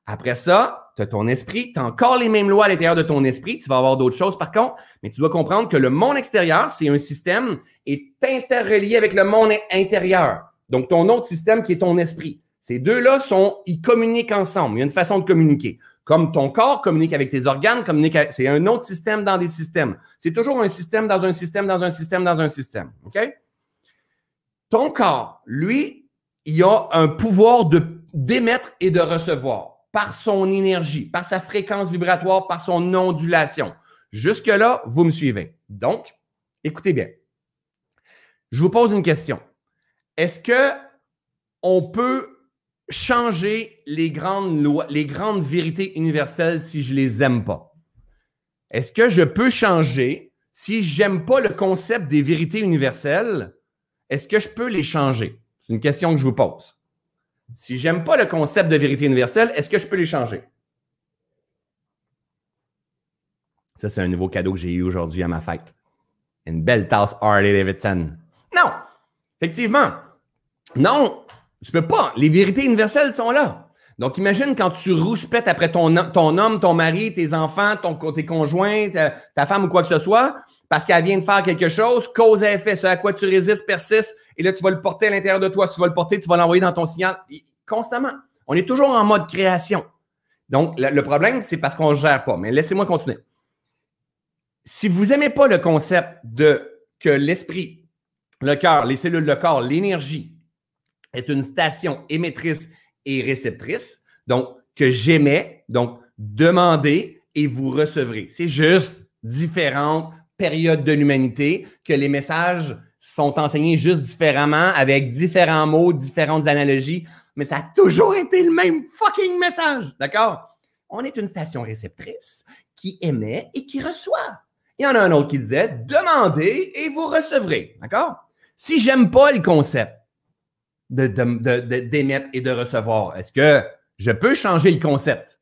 Après ça, tu as ton esprit, tu as encore les mêmes lois à l'intérieur de ton esprit, tu vas avoir d'autres choses par contre, mais tu dois comprendre que le monde extérieur, c'est un système, est interrelié avec le monde intérieur. Donc, ton autre système qui est ton esprit. Ces deux-là sont, ils communiquent ensemble. Il y a une façon de communiquer. Comme ton corps communique avec tes organes, communique c'est un autre système dans des systèmes. C'est toujours un système dans un système, dans un système, dans un système. OK? Ton corps, lui, il a un pouvoir de d'émettre et de recevoir par son énergie, par sa fréquence vibratoire, par son ondulation. Jusque-là, vous me suivez. Donc, écoutez bien. Je vous pose une question. Est-ce que on peut changer les grandes lois, les grandes vérités universelles si je les aime pas? Est-ce que je peux changer? Si j'aime pas le concept des vérités universelles? Est-ce que je peux les changer? C'est une question que je vous pose. Si j'aime pas le concept de vérité universelle, est-ce que je peux les changer? Ça, c'est un nouveau cadeau que j'ai eu aujourd'hui à ma fête. Une belle tasse Harley Davidson. Non! Effectivement. Non! Tu peux pas. Les vérités universelles sont là. Donc, imagine quand tu rouspètes après ton, homme, ton mari, tes enfants, ton, tes conjoints, ta, femme ou quoi que ce soit, parce qu'elle vient de faire quelque chose, cause et effet, ce à quoi tu résistes persiste, et là, tu vas le porter à l'intérieur de toi. tu vas le porter, tu vas l'envoyer dans ton signal constamment. On est toujours en mode création. Donc, le, problème, c'est parce qu'on ne gère pas. Mais laissez-moi continuer. Si vous n'aimez pas le concept de que l'esprit, le cœur, les cellules de corps, l'énergie est une station émettrice et réceptrice, donc que j'aimais, donc demandez et vous recevrez. C'est juste différentes périodes de l'humanité que les messages sont enseignés juste différemment, avec différents mots, différentes analogies, mais ça a toujours été le même fucking message. D'accord? On est une station réceptrice qui émet et qui reçoit. Il y en a un autre qui disait demandez et vous recevrez. D'accord? Si j'aime pas le concept d'émettre et de recevoir, est-ce que je peux changer le concept?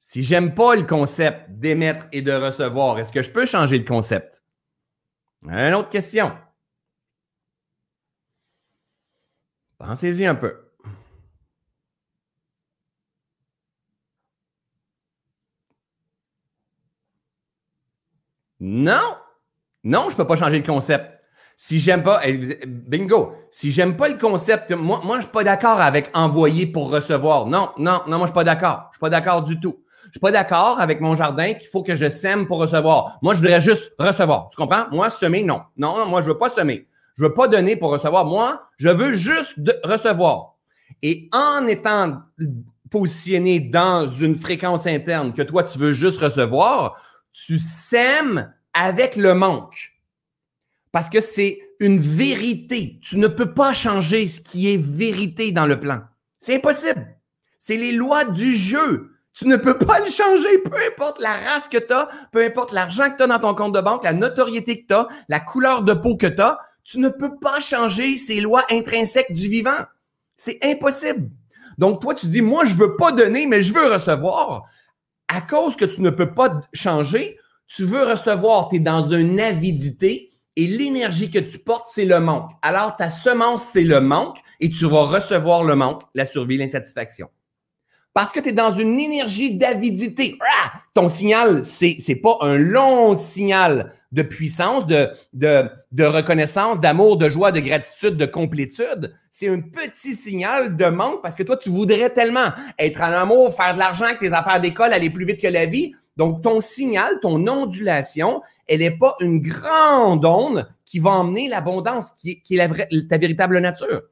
Si j'aime pas le concept d'émettre et de recevoir, est-ce que je peux changer le concept? Une autre question. Pensez-y un peu. Non, non, je ne peux pas changer le concept. Si j'aime pas, eh, bingo, si j'aime pas le concept, moi, moi je ne suis pas d'accord avec envoyer pour recevoir. Non, non, non, moi je ne suis pas d'accord. Je ne suis pas d'accord du tout. Je suis pas d'accord avec mon jardin qu'il faut que je sème pour recevoir. Moi, je voudrais juste recevoir. Tu comprends? Moi, semer, non. Non, moi, je veux pas semer. Je veux pas donner pour recevoir. Moi, je veux juste recevoir. Et en étant positionné dans une fréquence interne que toi, tu veux juste recevoir, tu sèmes avec le manque. Parce que c'est une vérité. Tu ne peux pas changer ce qui est vérité dans le plan. C'est impossible. C'est les lois du jeu. Tu ne peux pas le changer, peu importe la race que tu as, peu importe l'argent que tu as dans ton compte de banque, la notoriété que tu as, la couleur de peau que tu as. Tu ne peux pas changer ces lois intrinsèques du vivant. C'est impossible. Donc, toi, tu dis, moi, je veux pas donner, mais je veux recevoir. À cause que tu ne peux pas changer, tu veux recevoir, tu es dans une avidité et l'énergie que tu portes, c'est le manque. Alors, ta semence, c'est le manque et tu vas recevoir le manque, la survie, l'insatisfaction. Parce que tu es dans une énergie d'avidité. Ah! Ton signal, c'est n'est pas un long signal de puissance, de, de, de reconnaissance, d'amour, de joie, de gratitude, de complétude. C'est un petit signal de manque parce que toi, tu voudrais tellement être en amour, faire de l'argent, que tes affaires d'école aller plus vite que la vie. Donc, ton signal, ton ondulation, elle n'est pas une grande onde qui va emmener l'abondance, qui, est la ta véritable nature.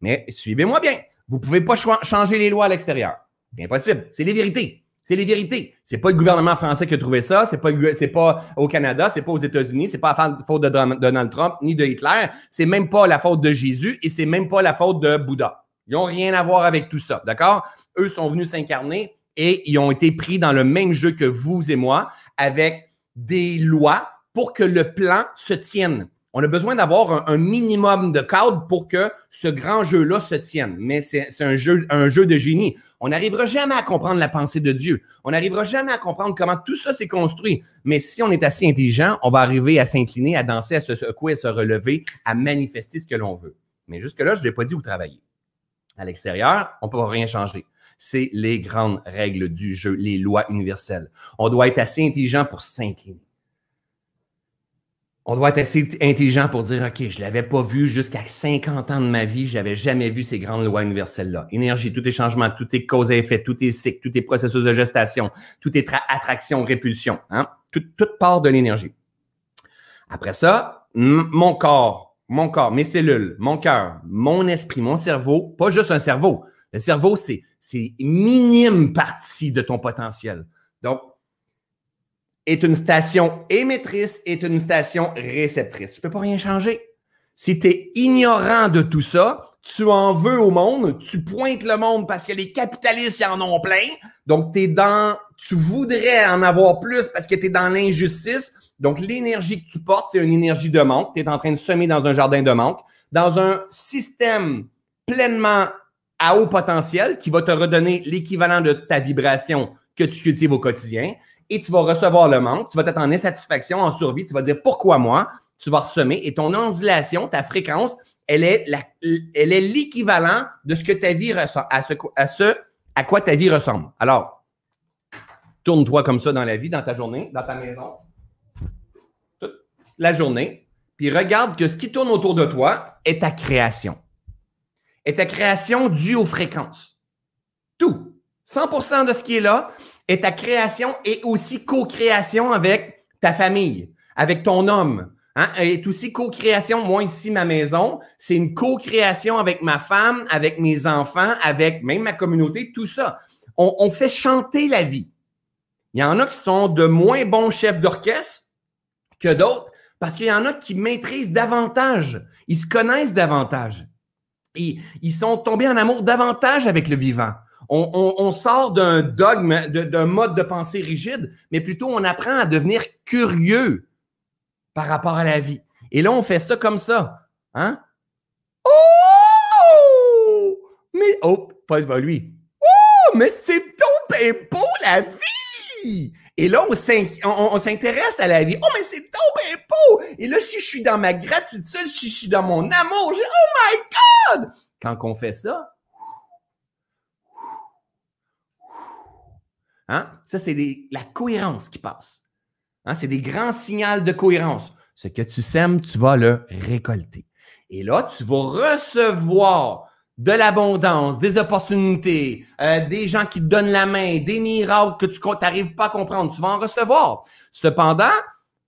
Mais suivez-moi bien. Vous ne pouvez pas changer les lois à l'extérieur. C'est impossible. C'est les vérités. C'est les vérités. C'est pas le gouvernement français qui a trouvé ça. C'est pas, c'est pas au Canada. C'est pas aux États-Unis. C'est pas la faute de Donald Trump ni de Hitler. C'est même pas la faute de Jésus et c'est même pas la faute de Bouddha. Ils n'ont rien à voir avec tout ça. D'accord? Eux sont venus s'incarner et ils ont été pris dans le même jeu que vous et moi avec des lois pour que le plan se tienne. On a besoin d'avoir un, minimum de cadre pour que ce grand jeu-là se tienne. Mais c'est un jeu, un jeu de génie. On n'arrivera jamais à comprendre la pensée de Dieu. On n'arrivera jamais à comprendre comment tout ça s'est construit. Mais si on est assez intelligent, on va arriver à s'incliner, à danser, à se secouer, à se relever, à manifester ce que l'on veut. Mais jusque-là, je ne l'ai pas dit où travailler. À l'extérieur, on ne peut rien changer. C'est les grandes règles du jeu, les lois universelles. On doit être assez intelligent pour s'incliner on doit être assez intelligent pour dire, OK, je ne l'avais pas vu jusqu'à 50 ans de ma vie, je n'avais jamais vu ces grandes lois universelles-là. Énergie, tout est changement, tout est cause et effet, tout est cycle, tout est processus de gestation, tout est attraction, répulsion. Hein? Tout, part de l'énergie. Après ça, mon corps, mon corps, mes cellules, mon cœur, mon esprit, mon cerveau, pas juste un cerveau. Le cerveau, c'est, c'est minime partie de ton potentiel. Donc, est une station émettrice, est une station réceptrice. Tu peux pas rien changer. Si tu es ignorant de tout ça, tu en veux au monde, tu pointes le monde parce que les capitalistes y en ont plein. Donc, tu dans, tu voudrais en avoir plus parce que tu es dans l'injustice. Donc, l'énergie que tu portes, c'est une énergie de manque. Tu es en train de semer dans un jardin de manque, dans un système pleinement à haut potentiel qui va te redonner l'équivalent de ta vibration que tu cultives au quotidien et tu vas recevoir le manque, tu vas être en insatisfaction, en survie, tu vas dire pourquoi moi, tu vas ressemer et ton ondulation, ta fréquence, elle est, elle est l'équivalent de ce que ta vie ressemble, à ce, à ce à quoi ta vie ressemble. Alors, tourne-toi comme ça dans la vie, dans ta journée, dans ta maison, toute la journée, puis regarde que ce qui tourne autour de toi est ta création. Est ta création due aux fréquences. Tout. 100% de ce qui est là, et ta création est aussi co-création avec ta famille, avec ton homme. Hein? Est aussi co-création. Moi, ici, ma maison, c'est une co-création avec ma femme, avec mes enfants, avec même ma communauté, tout ça. On, fait chanter la vie. Il y en a qui sont de moins bons chefs d'orchestre que d'autres parce qu'il y en a qui maîtrisent davantage. Ils se connaissent davantage. Ils sont tombés en amour davantage avec le vivant on, sort d'un dogme, d'un mode de pensée rigide, mais plutôt on apprend à devenir curieux par rapport à la vie. Et là, on fait ça comme ça. Hein? Oh! Mais, oh, pas, lui. Oh, mais c'est donc beau la vie! Et là, on s'intéresse à la vie. Oh, mais c'est ben beau! Et là, si je suis dans ma gratitude, si je suis dans mon amour, j'ai Oh my God! Quand on fait ça, hein, ça, c'est la cohérence qui passe. Hein, c'est des grands signaux de cohérence. Ce que tu sèmes, tu vas le récolter. Et là, tu vas recevoir de l'abondance, des opportunités, euh, des gens qui te donnent la main, des miracles que tu n'arrives pas à comprendre. Tu vas en recevoir. Cependant,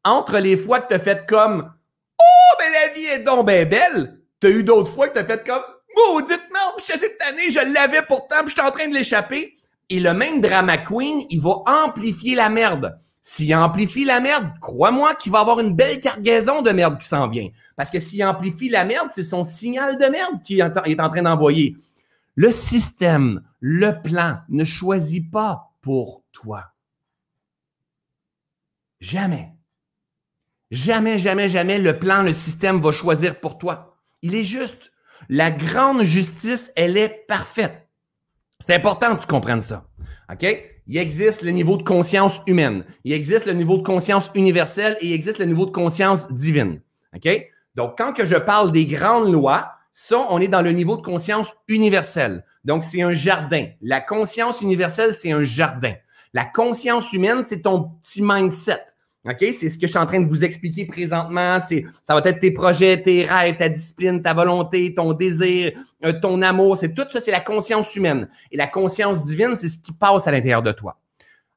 entre les fois que tu as fait comme Oh, mais la vie est donc bien belle, tu as eu d'autres fois que tu as fait comme Maudite merde, cette année, je l'avais pourtant, puis je suis en train de l'échapper. Et le même drama queen, il va amplifier la merde. S'il amplifie la merde, crois-moi qu'il va avoir une belle cargaison de merde qui s'en vient. Parce que s'il amplifie la merde, c'est son signal de merde qu'il est en train d'envoyer. Le système, le plan ne choisit pas pour toi. Jamais. Jamais, jamais, jamais le plan, le système va choisir pour toi. Il est juste. La grande justice, elle est parfaite. C'est important que tu comprennes ça. OK? il existe le niveau de conscience humaine, il existe le niveau de conscience universelle et il existe le niveau de conscience divine. OK? Donc, quand que je parle des grandes lois, ça, on est dans le niveau de conscience universelle. Donc, c'est un jardin. La conscience universelle, c'est un jardin. La conscience humaine, c'est ton petit mindset. OK? C'est ce que je suis en train de vous expliquer présentement. C'est, ça va être tes projets, tes rêves, ta discipline, ta volonté, ton désir, euh, ton amour. C'est tout ça, c'est la conscience humaine. Et la conscience divine, c'est ce qui passe à l'intérieur de toi.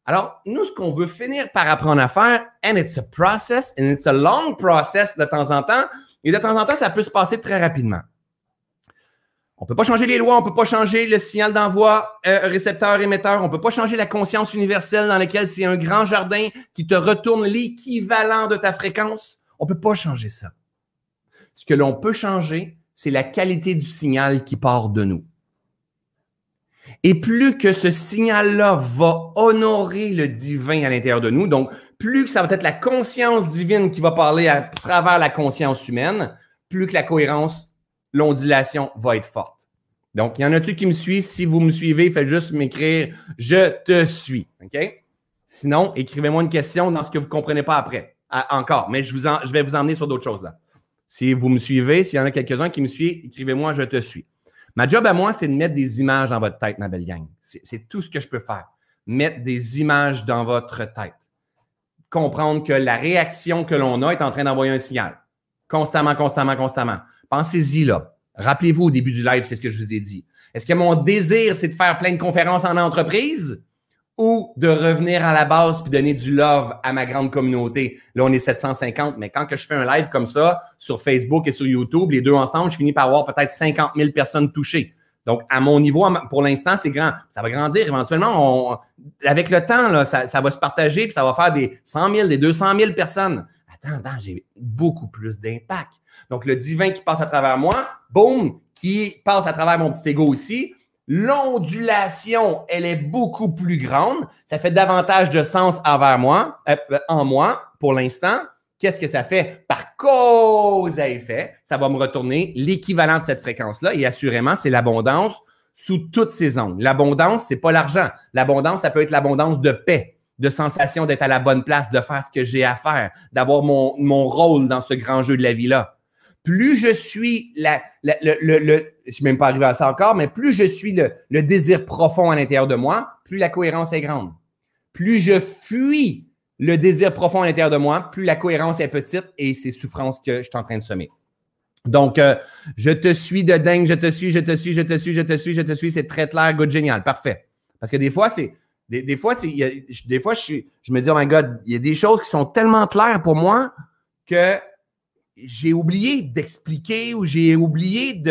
Alors, nous, ce qu'on veut finir par apprendre à faire, and it's a process, and it's a long process de temps en temps, et de temps en temps, ça peut se passer très rapidement. On ne peut pas changer les lois, on ne peut pas changer le signal d'envoi euh, récepteur-émetteur, on ne peut pas changer la conscience universelle dans laquelle c'est un grand jardin qui te retourne l'équivalent de ta fréquence. On ne peut pas changer ça. Ce que l'on peut changer, c'est la qualité du signal qui part de nous. Et plus que ce signal-là va honorer le divin à l'intérieur de nous, donc plus que ça va être la conscience divine qui va parler à travers la conscience humaine, plus que la cohérence l'ondulation va être forte. Donc, il y en a-tu qui me suivent? Si vous me suivez, faites juste m'écrire Je te suis. OK? Sinon, écrivez-moi une question dans ce que vous ne comprenez pas après. encore, mais je, je vais vous emmener sur d'autres choses là. Si vous me suivez, s'il y en a quelques-uns qui me suivent, écrivez-moi Je te suis. Ma job à moi, c'est de mettre des images dans votre tête, ma belle gang. C'est tout ce que je peux faire. Mettre des images dans votre tête. Comprendre que la réaction que l'on a est en train d'envoyer un signal. Constamment, constamment, constamment. Pensez-y là. Rappelez-vous au début du live, qu'est-ce que je vous ai dit? Est-ce que mon désir, c'est de faire plein de conférences en entreprise ou de revenir à la base puis donner du love à ma grande communauté? Là, on est 750, mais quand que je fais un live comme ça sur Facebook et sur YouTube, les deux ensemble, je finis par avoir peut-être 50 000 personnes touchées. Donc, à mon niveau, pour l'instant, c'est grand. Ça va grandir éventuellement. avec le temps, ça, va se partager puis ça va faire des 100 000, des 200 000 personnes. Attends j'ai beaucoup plus d'impact. Donc, le divin qui passe à travers moi, boum, qui passe à travers mon petit ego aussi. L'ondulation, elle est beaucoup plus grande. Ça fait davantage de sens envers moi, euh, en moi, pour l'instant. Qu'est-ce que ça fait? Par cause à effet, ça va me retourner l'équivalent de cette fréquence-là. Et assurément, c'est l'abondance sous toutes ses angles. L'abondance, c'est pas l'argent. L'abondance, ça peut être l'abondance de paix, de sensation d'être à la bonne place, de faire ce que j'ai à faire, d'avoir mon, mon rôle dans ce grand jeu de la vie-là plus je suis la, le, le, le, je suis même pas arrivé à ça encore, mais plus je suis le, le désir profond à l'intérieur de moi, plus la cohérence est grande. Plus je fuis le désir profond à l'intérieur de moi, plus la cohérence est petite et c'est souffrance que je suis en train de semer. Donc, euh, je te suis de dingue, je te suis, je te suis, je te suis, je te suis, je te suis, c'est très clair, good, génial, parfait. Parce que des fois, c'est, des, des, fois, c'est, des fois, je, je me dis, oh my God, il y a des choses qui sont tellement claires pour moi que j'ai oublié d'expliquer ou j'ai oublié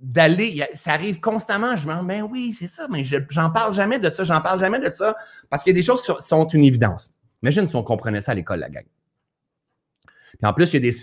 d'aller. Ça arrive constamment. Je me dis, ben oui, c'est ça, mais j'en parle jamais de ça, j'en parle jamais de ça, parce qu'il y a des choses qui sont, une évidence. Imagine si on comprenait ça à l'école, la gang. Puis en plus, il y a des,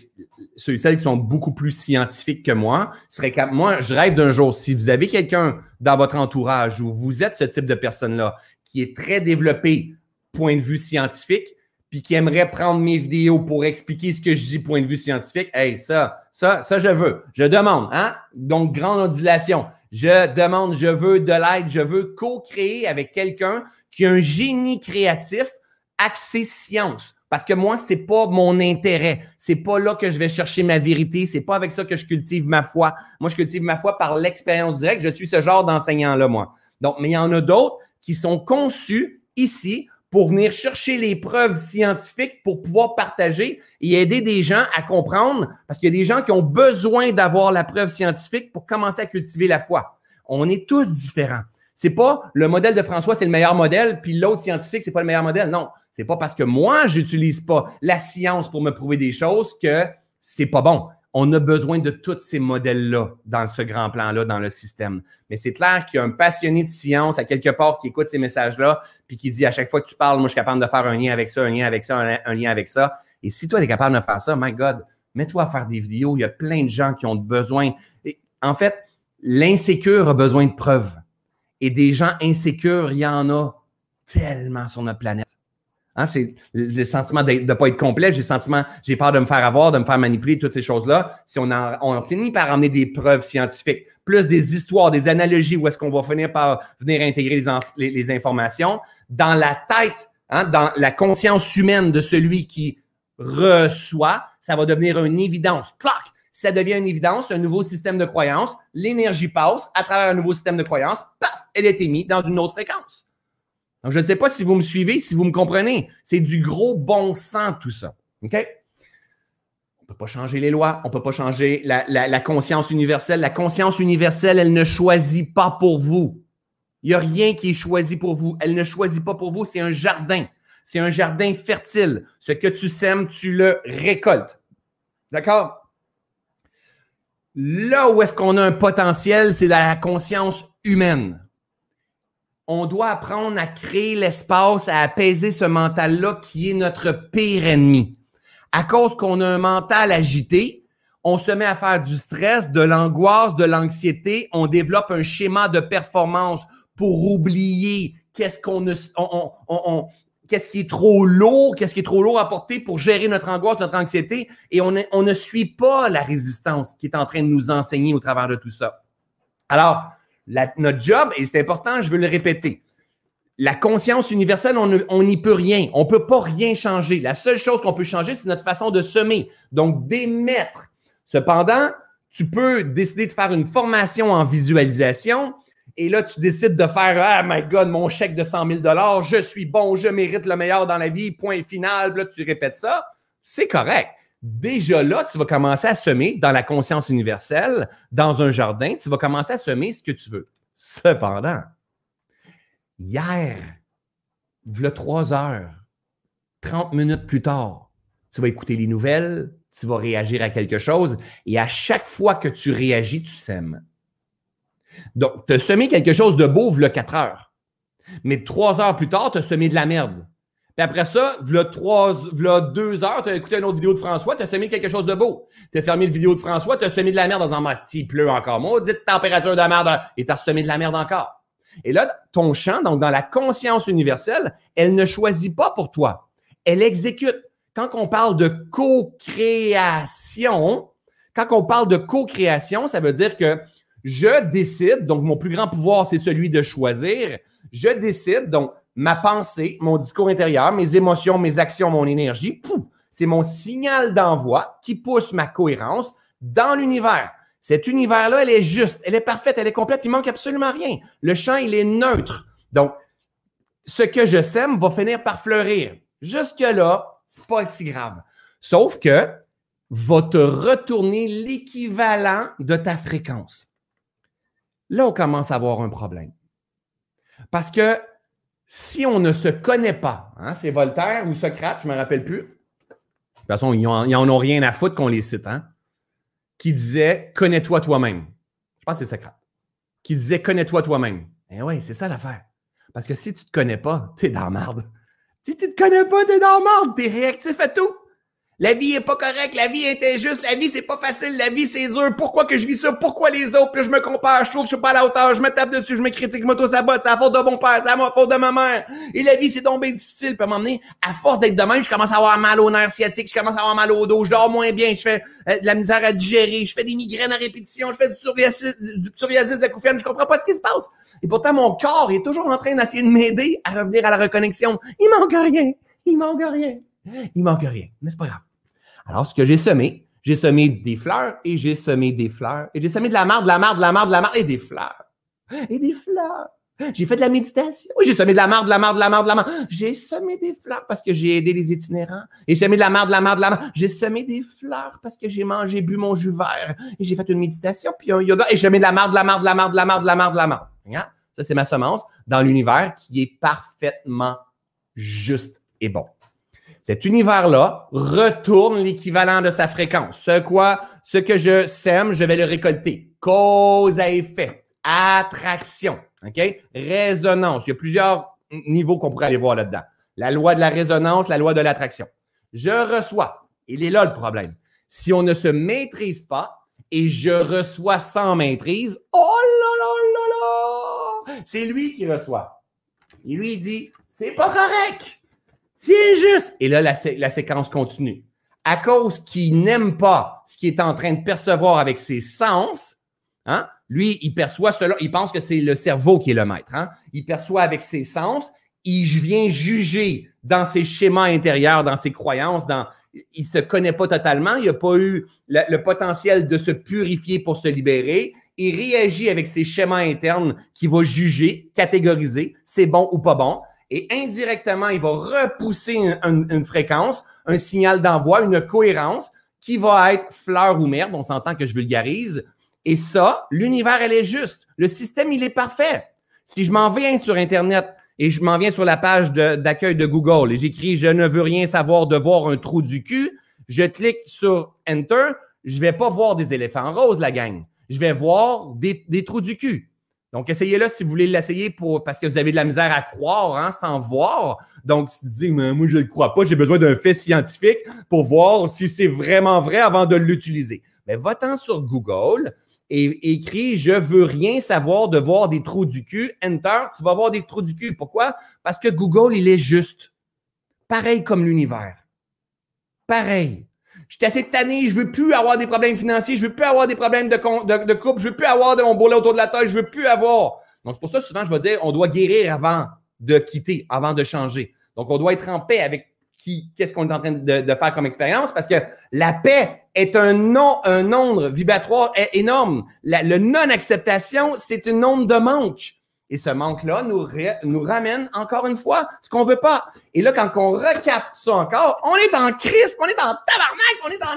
ceux et celles qui sont beaucoup plus scientifiques que moi. Serait moi, je rêve d'un jour, si vous avez quelqu'un dans votre entourage ou vous êtes ce type de personne-là qui est très développé point de vue scientifique, puis qui aimerait prendre mes vidéos pour expliquer ce que je dis point de vue scientifique, hey, ça, ça, ça, je veux. Je demande, hein? Donc, grande ondulation. Je demande, je veux de l'aide, je veux co-créer avec quelqu'un qui a un génie créatif axé science. Parce que moi, c'est pas mon intérêt. C'est pas là que je vais chercher ma vérité. C'est pas avec ça que je cultive ma foi. Moi, je cultive ma foi par l'expérience directe. Je suis ce genre d'enseignant-là, moi. Donc, mais il y en a d'autres qui sont conçus ici pour venir chercher les preuves scientifiques pour pouvoir partager et aider des gens à comprendre, parce qu'il y a des gens qui ont besoin d'avoir la preuve scientifique pour commencer à cultiver la foi. On est tous différents. C'est pas le modèle de François, c'est le meilleur modèle, puis l'autre scientifique, c'est pas le meilleur modèle. Non, c'est pas parce que moi, j'utilise pas la science pour me prouver des choses que c'est pas bon. On a besoin de tous ces modèles-là dans ce grand plan-là, dans le système. Mais c'est clair qu'il y a un passionné de science à quelque part qui écoute ces messages-là, puis qui dit à chaque fois que tu parles, moi, je suis capable de faire un lien avec ça, un lien avec ça, un, lien avec ça. Et si toi, tu es capable de faire ça, my God, mets-toi à faire des vidéos. Il y a plein de gens qui ont besoin. en fait, l'insécure a besoin de preuves. Et des gens insécures, il y en a tellement sur notre planète. Hein, c'est le sentiment de ne pas être complet. J'ai le sentiment, j'ai peur de me faire avoir, de me faire manipuler, toutes ces choses-là. Si on, finit par amener des preuves scientifiques, plus des histoires, des analogies, où est-ce qu'on va finir par venir intégrer les, les, informations dans la tête, hein, dans la conscience humaine de celui qui reçoit, ça va devenir une évidence. Clac! Ça devient une évidence, un nouveau système de croyance. L'énergie passe à travers un nouveau système de croyance. Paf! Elle est émise dans une autre fréquence. Donc, je ne sais pas si vous me suivez, si vous me comprenez. C'est du gros bon sens, tout ça. OK? On ne peut pas changer les lois, on ne peut pas changer la, conscience universelle. La conscience universelle, elle ne choisit pas pour vous. Il n'y a rien qui est choisi pour vous. Elle ne choisit pas pour vous. C'est un jardin. C'est un jardin fertile. Ce que tu sèmes, tu le récoltes. D'accord? Là où est-ce qu'on a un potentiel, c'est la conscience humaine on doit apprendre à créer l'espace, à apaiser ce mental-là qui est notre pire ennemi. À cause qu'on a un mental agité, on se met à faire du stress, de l'angoisse, de l'anxiété, on développe un schéma de performance pour oublier qu'est-ce qui est trop lourd, qu'est-ce qui est trop lourd à porter pour gérer notre angoisse, notre anxiété, et on ne suit pas la résistance qui est en train de nous enseigner au travers de tout ça. Alors, notre job, et c'est important, je veux le répéter, la conscience universelle, on n'y peut rien. On ne peut pas rien changer. La seule chose qu'on peut changer, c'est notre façon de semer, donc d'émettre. Cependant, tu peux décider de faire une formation en visualisation et là, tu décides de faire Ah, my God, mon chèque de 100 000 je suis bon, je mérite le meilleur dans la vie, point final. tu répètes ça. C'est correct déjà là, tu vas commencer à semer dans la conscience universelle, dans un jardin, tu vas commencer à semer ce que tu veux. Cependant, hier, il trois heures, 30 minutes plus tard, tu vas écouter les nouvelles, tu vas réagir à quelque chose, et à chaque fois que tu réagis, tu sèmes. Donc, tu as semé quelque chose de beau, le quatre heures. Mais trois heures plus tard, tu as semé de la merde. Puis après ça, v'là, trois, deux heures, tu as écouté une autre vidéo de François, tu as semé quelque chose de beau. Tu as fermé une vidéo de François, tu as semé de la merde dans un mastic, il pleut encore. Maudite température de merde, et tu as semé de la merde encore. Et là, ton champ, donc dans la conscience universelle, elle ne choisit pas pour toi. Elle exécute. Quand on parle de co-création, quand on parle de co-création, ça veut dire que je décide, donc mon plus grand pouvoir, c'est celui de choisir. Je décide, donc ma pensée, mon discours intérieur, mes émotions, mes actions, mon énergie, c'est mon signal d'envoi qui pousse ma cohérence dans l'univers. Cet univers-là, elle est juste, elle est parfaite, elle est complète, il manque absolument rien. Le champ, il est neutre. Donc, ce que je sème va finir par fleurir. Jusque-là, c'est pas si grave. Sauf que va te retourner l'équivalent de ta fréquence. Là, on commence à avoir un problème. Parce que si on ne se connaît pas, hein, c'est Voltaire ou Socrate, je ne me rappelle plus. De toute façon, ils n'en ont rien à foutre qu'on les cite, hein, qui disait Connais-toi toi-même. Je pense que c'est Socrate. Qui disait Connais-toi toi-même. Eh oui, c'est ça l'affaire. Parce que si tu ne te connais pas, tu es dans la merde. Si tu ne te connais pas, tu es dans la merde. Tu es réactif à tout. La vie est pas correcte, la vie est injuste, la vie c'est pas facile, la vie c'est dur. Pourquoi que je vis ça? Pourquoi les autres? Puis je me compare, je trouve que je suis pas à la hauteur, je me tape dessus, je me critique, je m'auto-sabote, c'est la faute de mon père, c'est la faute de ma mère. Et la vie c'est tombé difficile. Puis donné, à force d'être de je commence à avoir mal au nerf sciatique, je commence à avoir mal au dos, je dors moins bien, je fais euh, de la misère à digérer, je fais des migraines à répétition, je fais du psoriasis, du psoriasis de je comprends pas ce qui se passe. Et pourtant mon corps est toujours en train d'essayer de m'aider à revenir à la reconnexion. Il manque rien, il manque rien. Il manque rien, mais c'est pas grave. Alors, ce que j'ai semé, j'ai semé des fleurs et j'ai semé des fleurs et j'ai semé de la marde, de la marde, de la marde, de la marde et des fleurs. Et des fleurs. J'ai fait de la méditation. Oui, j'ai semé de la marde, de la marde, de la marde, de la marde. J'ai semé des fleurs parce que j'ai aidé les itinérants. Et j'ai semé de la marde, de la marde, de la marde. J'ai semé des fleurs parce que j'ai mangé, bu mon jus vert. Et j'ai fait une méditation, puis un yoga. Et j'ai semé de la marde, de la marde, de la marde, de la marde, de la marde, de la. Regarde, ça, c'est ma semence dans l'univers qui est parfaitement juste et bon. Cet univers-là retourne l'équivalent de sa fréquence. Ce quoi, ce que je sème, je vais le récolter. Cause à effet. Attraction. OK? Résonance. Il y a plusieurs niveaux qu'on pourrait aller voir là-dedans. La loi de la résonance, la loi de l'attraction. Je reçois. Il est là le problème. Si on ne se maîtrise pas et je reçois sans maîtrise, oh là là là là! C'est lui qui reçoit. Il lui dit, c'est pas correct. C'est injuste. Et là, la, séquence continue. À cause qu'il n'aime pas ce qu'il est en train de percevoir avec ses sens, hein, lui, il perçoit cela, il pense que c'est le cerveau qui est le maître. Hein? Il perçoit avec ses sens, il vient juger dans ses schémas intérieurs, dans ses croyances, il se connaît pas totalement, il n'a pas eu le, le, potentiel de se purifier pour se libérer. Il réagit avec ses schémas internes qui va juger, catégoriser, c'est bon ou pas bon. Et indirectement, il va repousser une, fréquence, un signal d'envoi, une cohérence qui va être fleur ou merde. On s'entend que je vulgarise et ça, l'univers, elle est juste. Le système, il est parfait. Si je m'en viens sur Internet et je m'en viens sur la page d'accueil de, Google et j'écris Je ne veux rien savoir de voir un trou du cul, je clique sur Enter, je ne vais pas voir des éléphants roses, la gang. Je vais voir des trous du cul. Donc, essayez-le si vous voulez l'essayer pour parce que vous avez de la misère à croire hein, sans voir. Donc, si tu dis, mais moi, je ne crois pas, j'ai besoin d'un fait scientifique pour voir si c'est vraiment vrai avant de l'utiliser. Mais va-t'en sur Google, et écrit Je veux rien savoir de voir des trous du cul. Enter, tu vas voir des trous du cul. Pourquoi? Parce que Google, il est juste. Pareil comme l'univers. Pareil. Je suis assez tanné, je veux plus avoir des problèmes financiers, je veux plus avoir des problèmes de, de, couple, je veux plus avoir de mon autour de la taille, je veux plus avoir. Donc, c'est pour ça, souvent, je vais dire, on doit guérir avant de quitter, avant de changer. Donc, on doit être en paix avec qu'est-ce qu'on est en train de, faire comme expérience parce que la paix est un, non, un nombre vibratoire énorme. La, le non-acceptation, c'est une onde de manque. Et ce manque-là nous, nous ramène encore une fois ce qu'on veut pas. Et là, quand on recapte ça encore, on est en crise, on est en tabarnak, on est en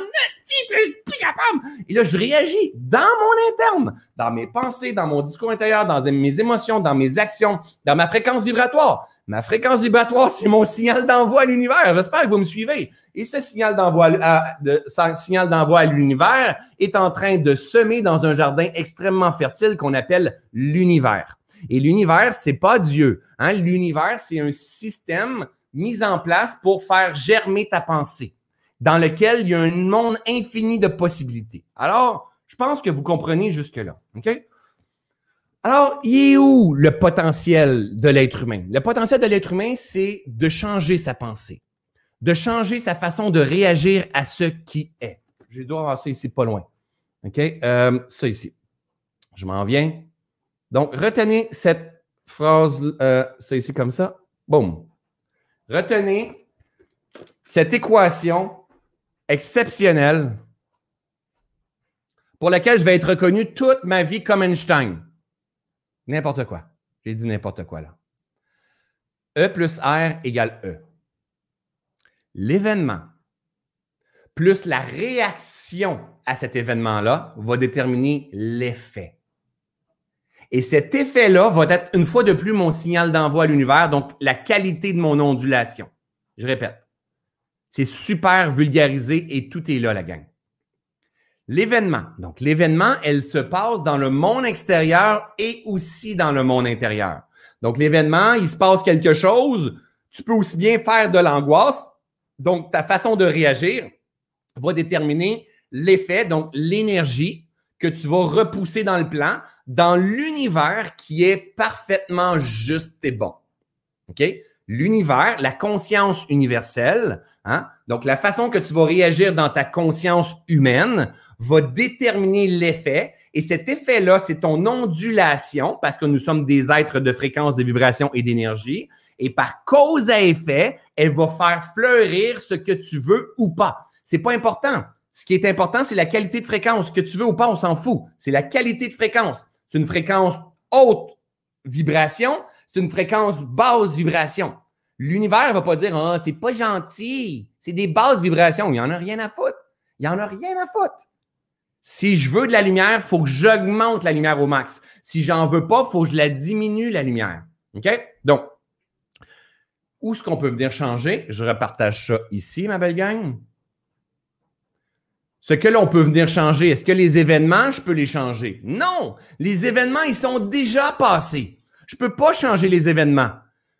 puis je suis plus capable. Et là, je réagis dans mon interne, dans mes pensées, dans mon discours intérieur, dans mes émotions, dans mes actions, dans ma fréquence vibratoire. Ma fréquence vibratoire, c'est mon signal d'envoi à l'univers. J'espère que vous me suivez. Et ce signal d'envoi à, de, signal d'envoi à l'univers est en train de semer dans un jardin extrêmement fertile qu'on appelle l'univers. Et l'univers, c'est pas Dieu. Hein? L'univers, c'est un système mis en place pour faire germer ta pensée, dans lequel il y a un monde infini de possibilités. Alors, je pense que vous comprenez jusque-là. Alors, il est où le potentiel de l'être humain? Le potentiel de l'être humain, c'est de changer sa pensée, de changer sa façon de réagir à ce qui est. Je dois avoir ça ici pas loin. OK? Euh, ça ici. Je m'en viens. Donc, retenez cette phrase, euh, ça ici comme ça. Boum. Retenez cette équation exceptionnelle pour laquelle je vais être reconnu toute ma vie comme Einstein. N'importe quoi. J'ai dit n'importe quoi là. E plus R égale E. L'événement plus la réaction à cet événement-là va déterminer l'effet. Et cet effet-là va être une fois de plus mon signal d'envoi à l'univers, donc la qualité de mon ondulation. Je répète, c'est super vulgarisé et tout est là, la gang. L'événement. Donc, l'événement, elle se passe dans le monde extérieur et aussi dans le monde intérieur. Donc, l'événement, il se passe quelque chose. Tu peux aussi bien faire de l'angoisse. Donc, ta façon de réagir va déterminer l'effet, donc l'énergie que tu vas repousser dans le plan, dans l'univers qui est parfaitement juste et bon. OK? L'univers, la conscience universelle, hein? donc la façon que tu vas réagir dans ta conscience humaine va déterminer l'effet. Et cet effet-là, c'est ton ondulation, parce que nous sommes des êtres de fréquence, de vibration et d'énergie. Et par cause à effet, elle va faire fleurir ce que tu veux ou pas. C'est pas important. Ce qui est important, c'est la qualité de fréquence. Que tu veux ou pas, on s'en fout. C'est la qualité de fréquence. C'est une fréquence haute vibration, c'est une fréquence basse vibration. L'univers ne va pas dire Ah, oh, c'est pas gentil, c'est des basses vibrations. Il n'y en a rien à foutre. Il n'y en a rien à foutre. Si je veux de la lumière, il faut que j'augmente la lumière au max. Si j'en veux pas, il faut que je la diminue, la lumière. OK? Donc, où est-ce qu'on peut venir changer? Je repartage ça ici, ma belle gang. Ce que l'on peut venir changer, est-ce que les événements, je peux les changer? Non! Les événements, ils sont déjà passés. Je ne peux pas changer les événements.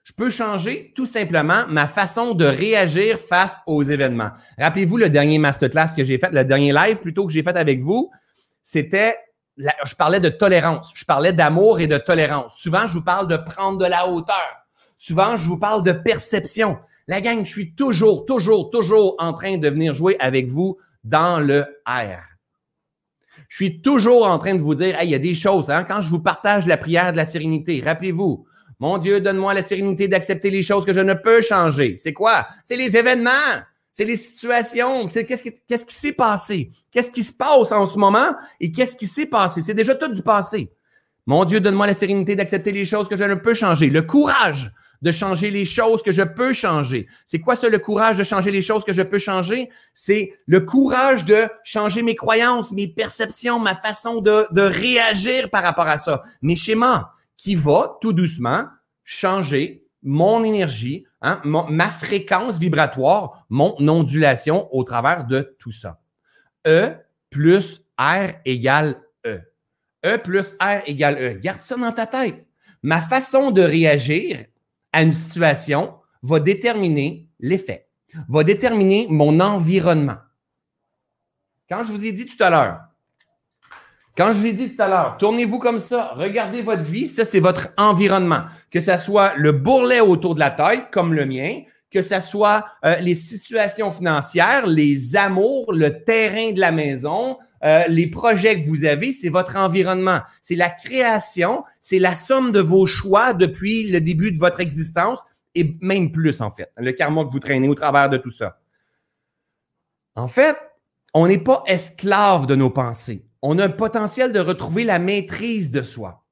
Je peux changer tout simplement ma façon de réagir face aux événements. Rappelez-vous le dernier masterclass que j'ai fait, le dernier live plutôt que j'ai fait avec vous, c'était, je parlais de tolérance, je parlais d'amour et de tolérance. Souvent, je vous parle de prendre de la hauteur. Souvent, je vous parle de perception. La gang, je suis toujours, toujours, toujours en train de venir jouer avec vous dans le R. Je suis toujours en train de vous dire, il y a des choses, hein, quand je vous partage la prière de la sérénité, rappelez-vous, mon Dieu, donne-moi la sérénité d'accepter les choses que je ne peux changer. C'est quoi? C'est les événements, c'est les situations, c'est qu'est-ce qui s'est passé, qu'est-ce qui se passe en ce moment et qu'est-ce qui s'est passé? C'est déjà tout du passé. Mon Dieu, donne-moi la sérénité d'accepter les choses que je ne peux changer. Le courage de changer les choses que je peux changer. C'est quoi ça, le courage de changer les choses que je peux changer? C'est le courage de changer mes croyances, mes perceptions, ma façon de, réagir par rapport à ça, mes schémas, qui va tout doucement changer mon énergie, hein, ma fréquence vibratoire, mon ondulation au travers de tout ça. E plus R égale E. E plus R égale E. Garde ça dans ta tête. Ma façon de réagir à une situation va déterminer l'effet, va déterminer mon environnement. Quand je vous ai dit tout à l'heure, quand je vous ai dit tout à l'heure, tournez-vous comme ça, regardez votre vie, ça c'est votre environnement. Que ce soit le bourrelet autour de la taille, comme le mien, que ce soit euh, les situations financières, les amours, le terrain de la maison, euh, les projets que vous avez, c'est votre environnement. C'est la création, c'est la somme de vos choix depuis le début de votre existence et même plus en fait. Le karma que vous traînez au travers de tout ça. En fait, on n'est pas esclave de nos pensées. On a un potentiel de retrouver la maîtrise de soi.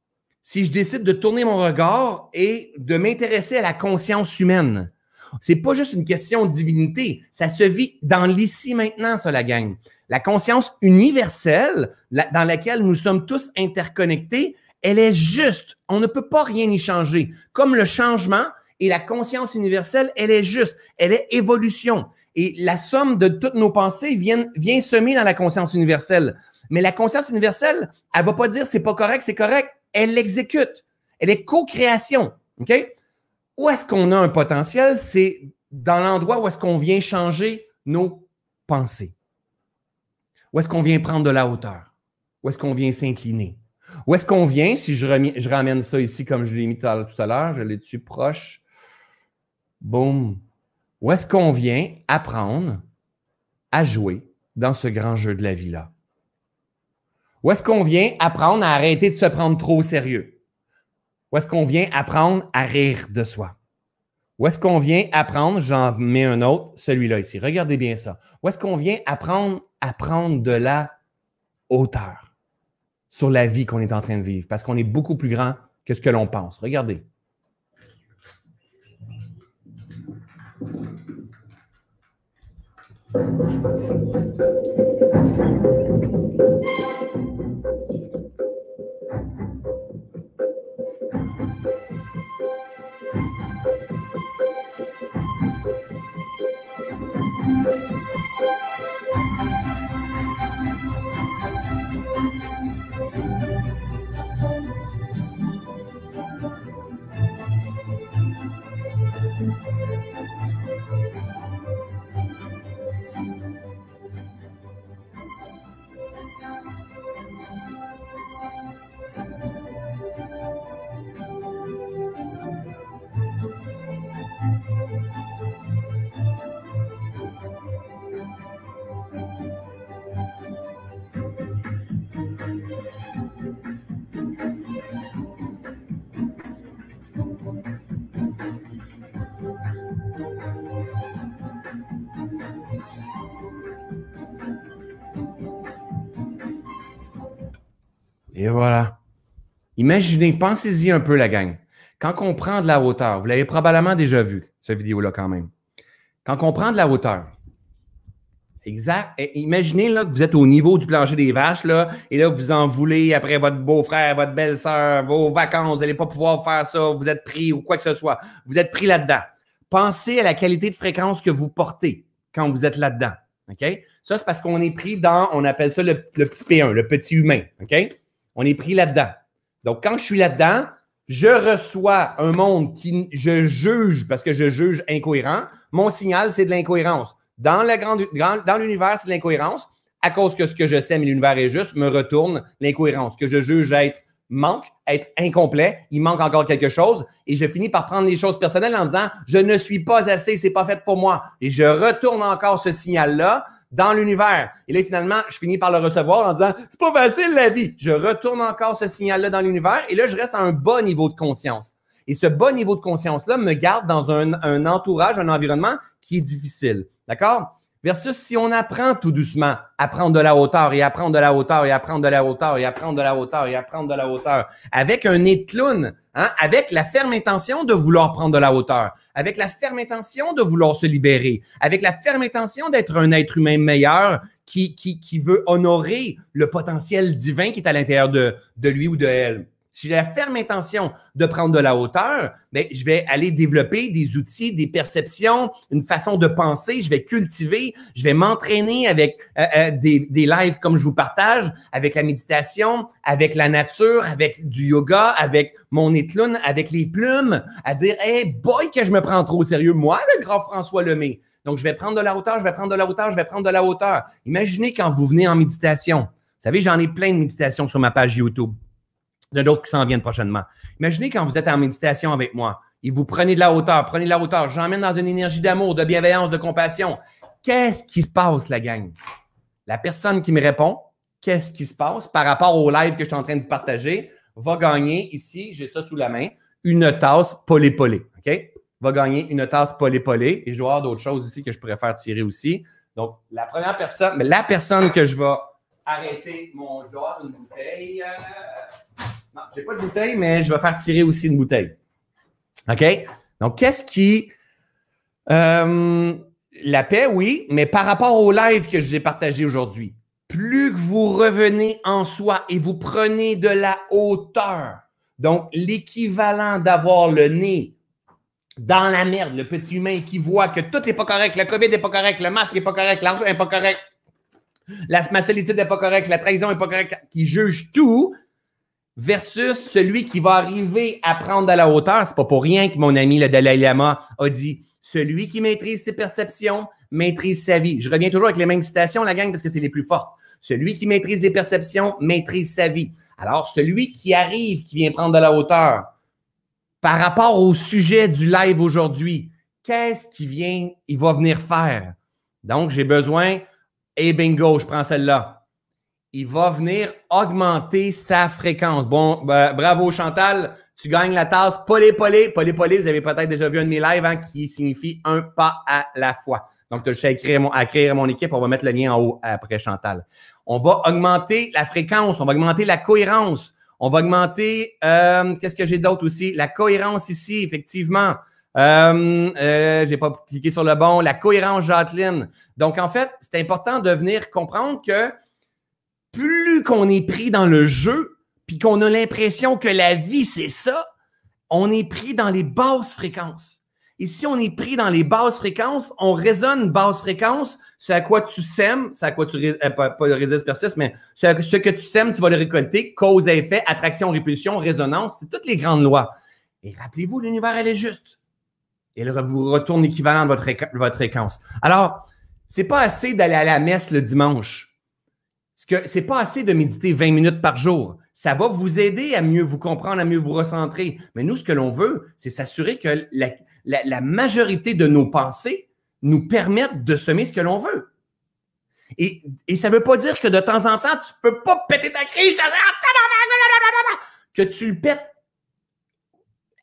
Si je décide de tourner mon regard et de m'intéresser à la conscience humaine, c'est pas juste une question de divinité, ça se vit dans l'ici maintenant, ça, la gang. La conscience universelle dans laquelle nous sommes tous interconnectés, elle est juste. On ne peut pas rien y changer. Comme le changement et la conscience universelle, elle est juste. Elle est évolution. Et la somme de toutes nos pensées vient, vient semer dans la conscience universelle. Mais la conscience universelle, elle va pas dire c'est pas correct, c'est correct. Elle l'exécute. Elle est co-création. OK? Où est-ce qu'on a un potentiel? C'est dans l'endroit où est-ce qu'on vient changer nos pensées. Où est-ce qu'on vient prendre de la hauteur? Où est-ce qu'on vient s'incliner? Où est-ce qu'on vient, si je, ramène ça ici comme je l'ai mis tout à l'heure, je l'ai dessus proche. Boum. Où est-ce qu'on vient apprendre à jouer dans ce grand jeu de la vie-là? Où est-ce qu'on vient apprendre à arrêter de se prendre trop au sérieux? Où est-ce qu'on vient apprendre à rire de soi? Où est-ce qu'on vient apprendre? J'en mets un autre, celui-là ici. Regardez bien ça. Où est-ce qu'on vient apprendre à prendre de la hauteur sur la vie qu'on est en train de vivre? Parce qu'on est beaucoup plus grand que ce que l'on pense. Regardez. Voilà. Imaginez, pensez-y un peu, la gang. Quand on prend de la hauteur, vous l'avez probablement déjà vu, cette vidéo-là quand même. Quand on prend de la hauteur, exact. imaginez que vous êtes au niveau du plancher des vaches, là, et là, vous en voulez après votre beau-frère, votre belle-sœur, vos vacances, vous n'allez pas pouvoir faire ça, vous êtes pris ou quoi que ce soit. Vous êtes pris là-dedans. Pensez à la qualité de fréquence que vous portez quand vous êtes là-dedans. OK? Ça, c'est parce qu'on est pris dans, on appelle ça le, le petit P1, le petit humain. OK? On est pris là-dedans. Donc, quand je suis là-dedans, je reçois un monde qui je juge parce que je juge incohérent. Mon signal, c'est de l'incohérence. Dans, l'univers, c'est de l'incohérence. À cause que ce que je sais, mais l'univers est juste, me retourne l'incohérence. Que je juge être manque, être incomplet, il manque encore quelque chose. Et je finis par prendre les choses personnelles en disant je ne suis pas assez, c'est pas fait pour moi. Et je retourne encore ce signal-là dans l'univers. Et là, finalement, je finis par le recevoir en disant c'est pas facile la vie. Je retourne encore ce signal-là dans l'univers et là, je reste à un bas niveau de conscience. Et ce bas niveau de conscience-là me garde dans un, un entourage, un environnement qui est difficile. D'accord? Versus si on apprend tout doucement à prendre de la hauteur et à prendre de la hauteur et à prendre de la hauteur et à prendre de la hauteur et à prendre de la hauteur, avec un nez hein, avec la ferme intention de vouloir prendre de la hauteur, avec la ferme intention de vouloir se libérer, avec la ferme intention d'être un être humain meilleur qui, qui, qui veut honorer le potentiel divin qui est à l'intérieur de, de lui ou de elle si j'ai la ferme intention de prendre de la hauteur, bien, je vais aller développer des outils, des perceptions, une façon de penser. Je vais cultiver, je vais m'entraîner avec euh, euh, des, des lives comme je vous partage, avec la méditation, avec la nature, avec du yoga, avec mon étloun, avec les plumes, à dire, hey boy, que je me prends trop au sérieux, moi, le grand François Lemay. Donc, je vais prendre de la hauteur, je vais prendre de la hauteur, je vais prendre de la hauteur. Imaginez quand vous venez en méditation. Vous savez, j'en ai plein de méditations sur ma page YouTube. Il y en a d'autres qui s'en viennent prochainement. Imaginez quand vous êtes en méditation avec moi et vous prenez de la hauteur, prenez de la hauteur, j'emmène dans une énergie d'amour, de bienveillance, de compassion. Qu'est-ce qui se passe, la gang? La personne qui me répond, qu'est-ce qui se passe par rapport au live que je suis en train de partager, va gagner ici, j'ai ça sous la main, une tasse polé-polé. OK? Va gagner une tasse polé-polé. Et je dois avoir d'autres choses ici que je pourrais faire tirer aussi. Donc, la première personne, mais la personne que je vais arrêter mon joueur, une bouteille. Euh, n'ai pas de bouteille, mais je vais faire tirer aussi une bouteille. OK? Donc, qu'est-ce qui. Euh, la paix, oui, mais par rapport au live que je vous ai partagé aujourd'hui, plus que vous revenez en soi et vous prenez de la hauteur, donc l'équivalent d'avoir le nez dans la merde, le petit humain qui voit que tout n'est pas correct, le COVID n'est pas correct, le masque n'est pas correct, l'argent n'est pas correct, la, ma solitude n'est pas correcte, la trahison n'est pas correcte, qui juge tout, versus celui qui va arriver à prendre de la hauteur. C'est pas pour rien que mon ami le Dalai Lama a dit celui qui maîtrise ses perceptions maîtrise sa vie. Je reviens toujours avec les mêmes citations, la gang, parce que c'est les plus fortes. Celui qui maîtrise les perceptions maîtrise sa vie. Alors, celui qui arrive, qui vient prendre de la hauteur, par rapport au sujet du live aujourd'hui, qu'est-ce qu'il vient, il va venir faire? Donc, j'ai besoin et bingo, je prends celle-là. Il va venir augmenter sa fréquence. Bon, ben, bravo Chantal, tu gagnes la tasse Polé Polé. Polé Polé, vous avez peut-être déjà vu un de mes lives hein, qui signifie un pas à la fois. Donc, je suis à écrire, mon, mon équipe. On va mettre le lien en haut après Chantal. On va augmenter la fréquence, on va augmenter la cohérence. On va augmenter, euh, qu'est-ce que j'ai d'autre aussi? La cohérence ici, effectivement. Euh, euh, j'ai pas cliqué sur le bon. La cohérence, Jacqueline. Donc, en fait, c'est important de venir comprendre que plus qu'on est pris dans le jeu, puis qu'on a l'impression que la vie, c'est ça, on est pris dans les basses fréquences. Et si on est pris dans les basses fréquences, on résonne basse fréquence, c'est à quoi tu sèmes, c'est à quoi tu euh, pas, pas résiste persiste, mais ce que tu sèmes, tu vas le récolter, cause et effet, attraction, répulsion, résonance, c'est toutes les grandes lois. Et rappelez-vous, l'univers, elle est juste. Elle vous retourne l'équivalent de votre, votre fréquence. Alors, c'est pas assez d'aller à la messe le dimanche. C'est pas assez de méditer 20 minutes par jour. Ça va vous aider à mieux vous comprendre, à mieux vous recentrer. Mais nous, ce que l'on veut, c'est s'assurer que la, majorité de nos pensées nous permettent de semer ce que l'on veut. Et, et ça ne veut pas dire que de temps en temps, tu ne peux pas péter ta crise, que tu le pètes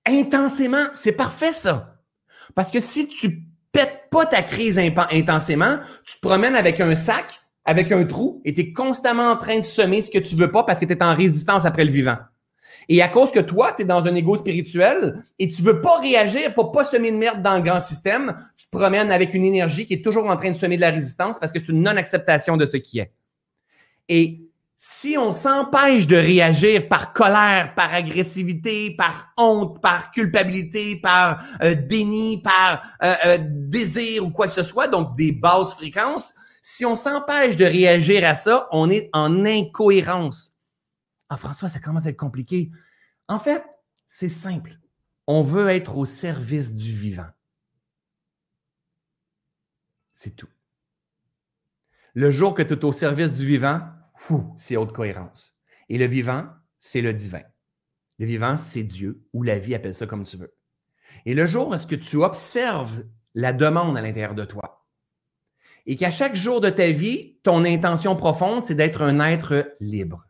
intensément. C'est parfait, ça. Parce que si tu pètes pas ta crise intensément, tu te promènes avec un sac, avec un trou, et tu es constamment en train de semer ce que tu veux pas parce que tu es en résistance après le vivant. Et à cause que toi, tu es dans un ego spirituel et tu veux pas réagir pour pas semer de merde dans le grand système, tu te promènes avec une énergie qui est toujours en train de semer de la résistance parce que c'est une non-acceptation de ce qui est. Et si on s'empêche de réagir par colère, par agressivité, par honte, par culpabilité, par euh, déni, par euh, euh, désir ou quoi que ce soit, donc des basses fréquences, si on s'empêche de réagir à ça, on est en incohérence. Ah, François, ça commence à être compliqué. En fait, c'est simple. On veut être au service du vivant. C'est tout. Le jour que tu es au service du vivant, c'est haute cohérence. Et le vivant, c'est le divin. Le vivant, c'est Dieu, ou la vie, appelle ça comme tu veux. Et le jour où est-ce que tu observes la demande à l'intérieur de toi, et qu'à chaque jour de ta vie, ton intention profonde, c'est d'être un être libre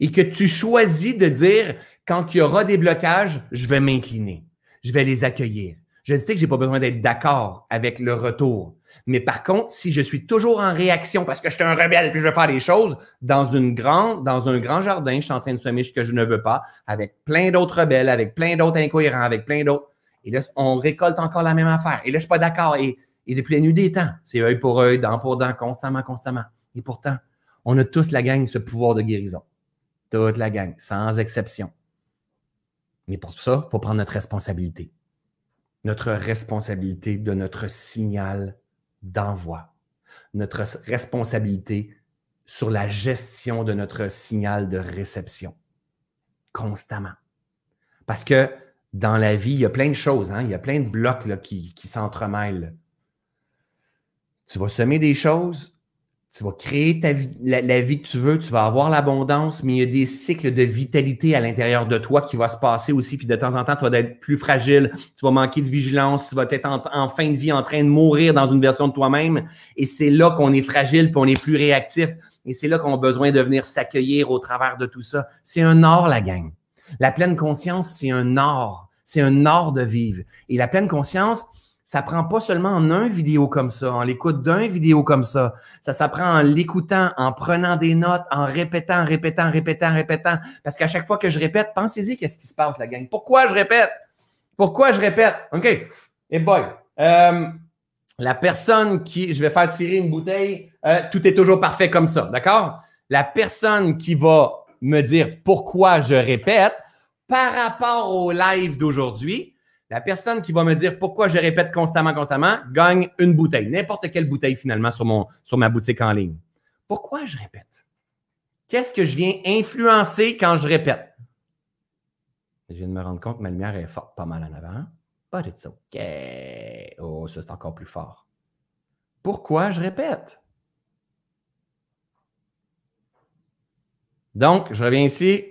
et que tu choisis de dire, quand il y aura des blocages, je vais m'incliner, je vais les accueillir. Je sais que j'ai pas besoin d'être d'accord avec le retour. Mais par contre, si je suis toujours en réaction parce que je suis un rebelle et puis je veux faire des choses, dans, une grande, dans un grand jardin, je suis en train de semer ce que je ne veux pas, avec plein d'autres rebelles, avec plein d'autres incohérents, avec plein d'autres. Et là, on récolte encore la même affaire. Et là, je suis pas d'accord. Et, et depuis la nuit des temps, c'est œil pour œil, dent pour dent, constamment, constamment. Et pourtant, on a tous la gang ce pouvoir de guérison. Toute la gang, sans exception. Mais pour ça, il faut prendre notre responsabilité. Notre responsabilité de notre signal d'envoi. Notre responsabilité sur la gestion de notre signal de réception. Constamment. Parce que dans la vie, il y a plein de choses, hein? il y a plein de blocs qui s'entremêlent. Tu vas semer des choses, tu vas créer la, vie que tu veux, tu vas avoir l'abondance, mais il y a des cycles de vitalité à l'intérieur de toi qui va se passer aussi. Puis de temps en temps, tu vas être plus fragile, tu vas manquer de vigilance, tu vas être en, fin de vie en train de mourir dans une version de toi-même. Et c'est là qu'on est fragile, puis on est plus réactif. Et c'est là qu'on a besoin de venir s'accueillir au travers de tout ça. C'est un art, la gang. La pleine conscience, c'est un art. C'est un art de vivre. Et la pleine conscience, ça prend pas seulement en un vidéo comme ça, en l'écoute d'un vidéo comme ça. Ça s'apprend en l'écoutant, en prenant des notes, en répétant, répétant, répétant, répétant. Parce qu'à chaque fois que je répète, pensez-y qu'est-ce qui se passe, la gang? Pourquoi je répète? Pourquoi je répète? OK. Et boy. Euh, la personne qui, je vais faire tirer une bouteille, euh, tout est toujours parfait comme ça, d'accord? La personne qui va me dire pourquoi je répète par rapport au live d'aujourd'hui, la personne qui va me dire pourquoi je répète constamment, constamment, gagne une bouteille, n'importe quelle bouteille finalement sur, ma boutique en ligne. Pourquoi je répète? Qu'est-ce que je viens influencer quand je répète? Je viens de me rendre compte que ma lumière est forte, pas mal en avant. But it's okay. Oh, ça c'est encore plus fort. Pourquoi je répète? Donc, je reviens ici.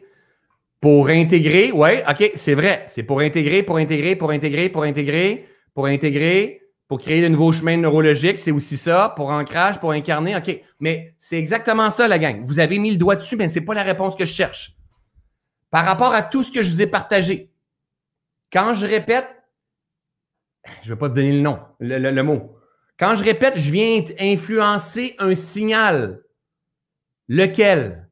Pour intégrer, oui, OK, c'est vrai. C'est pour intégrer, pour intégrer, pour intégrer, pour intégrer, pour intégrer, pour créer de nouveaux chemins neurologiques. C'est aussi ça. Pour ancrage, pour incarner. OK. Mais c'est exactement ça, la gang. Vous avez mis le doigt dessus, mais ce n'est pas la réponse que je cherche. Par rapport à tout ce que je vous ai partagé, quand je répète, je ne vais pas te donner le nom, le, le mot. Quand je répète, je viens influencer un signal. Lequel?